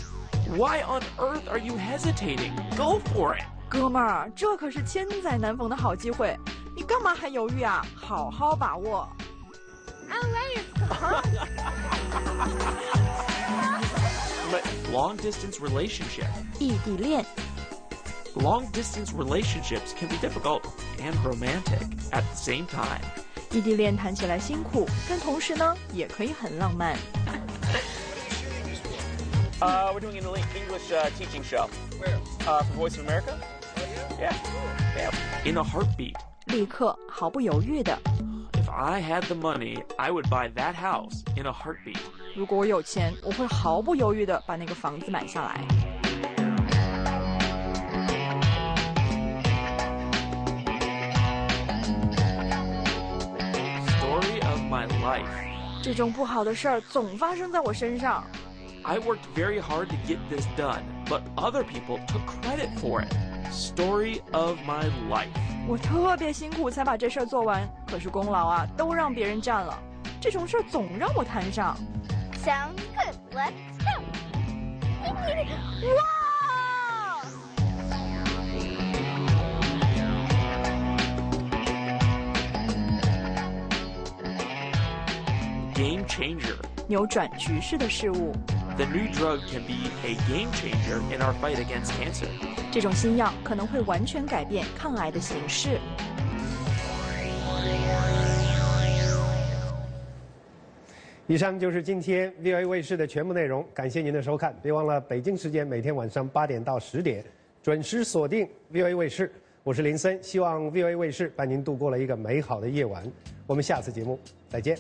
Why on earth are you hesitating? Go for it. 哥们儿，这可是千载难逢的好机会，你干嘛还犹豫啊？好好把握。 But long *laughs* distance relationship. 异地恋， Long distance relationships can be difficult and romantic at the same time. 异地恋谈起来辛苦，但同时呢，也可以很浪漫。 Uh, we're doing an English uh, teaching show. Where? Uh, for Voice of America. Yeah. Yeah. In a heartbeat. 立刻毫不犹豫的， If I had the money, I would buy that house in a heartbeat. 如果我有钱，我会毫不犹豫的把那个房子买下来。 my life. 这种不好的事儿总发生在我身上。 I worked very hard to get this done, but other people took credit for it. Story of my life. 我特别辛苦才把这事儿做完，可是功劳啊都让别人占了。这种事儿总让我摊上。 Sounds good. Let's go. Whoa! Game changer. 扭转局势的事物，The new drug can be a game changer in our fight against cancer. 这种新药可能会完全改变抗癌的形式。以上就是今天 VOA 卫视的全部内容，感谢您的收看。别忘了北京时间每天晚上八点到十点准时锁定 VOA 卫视。我是林森，希望 VOA 卫视伴您度过了一个美好的夜晚。我们下次节目再见。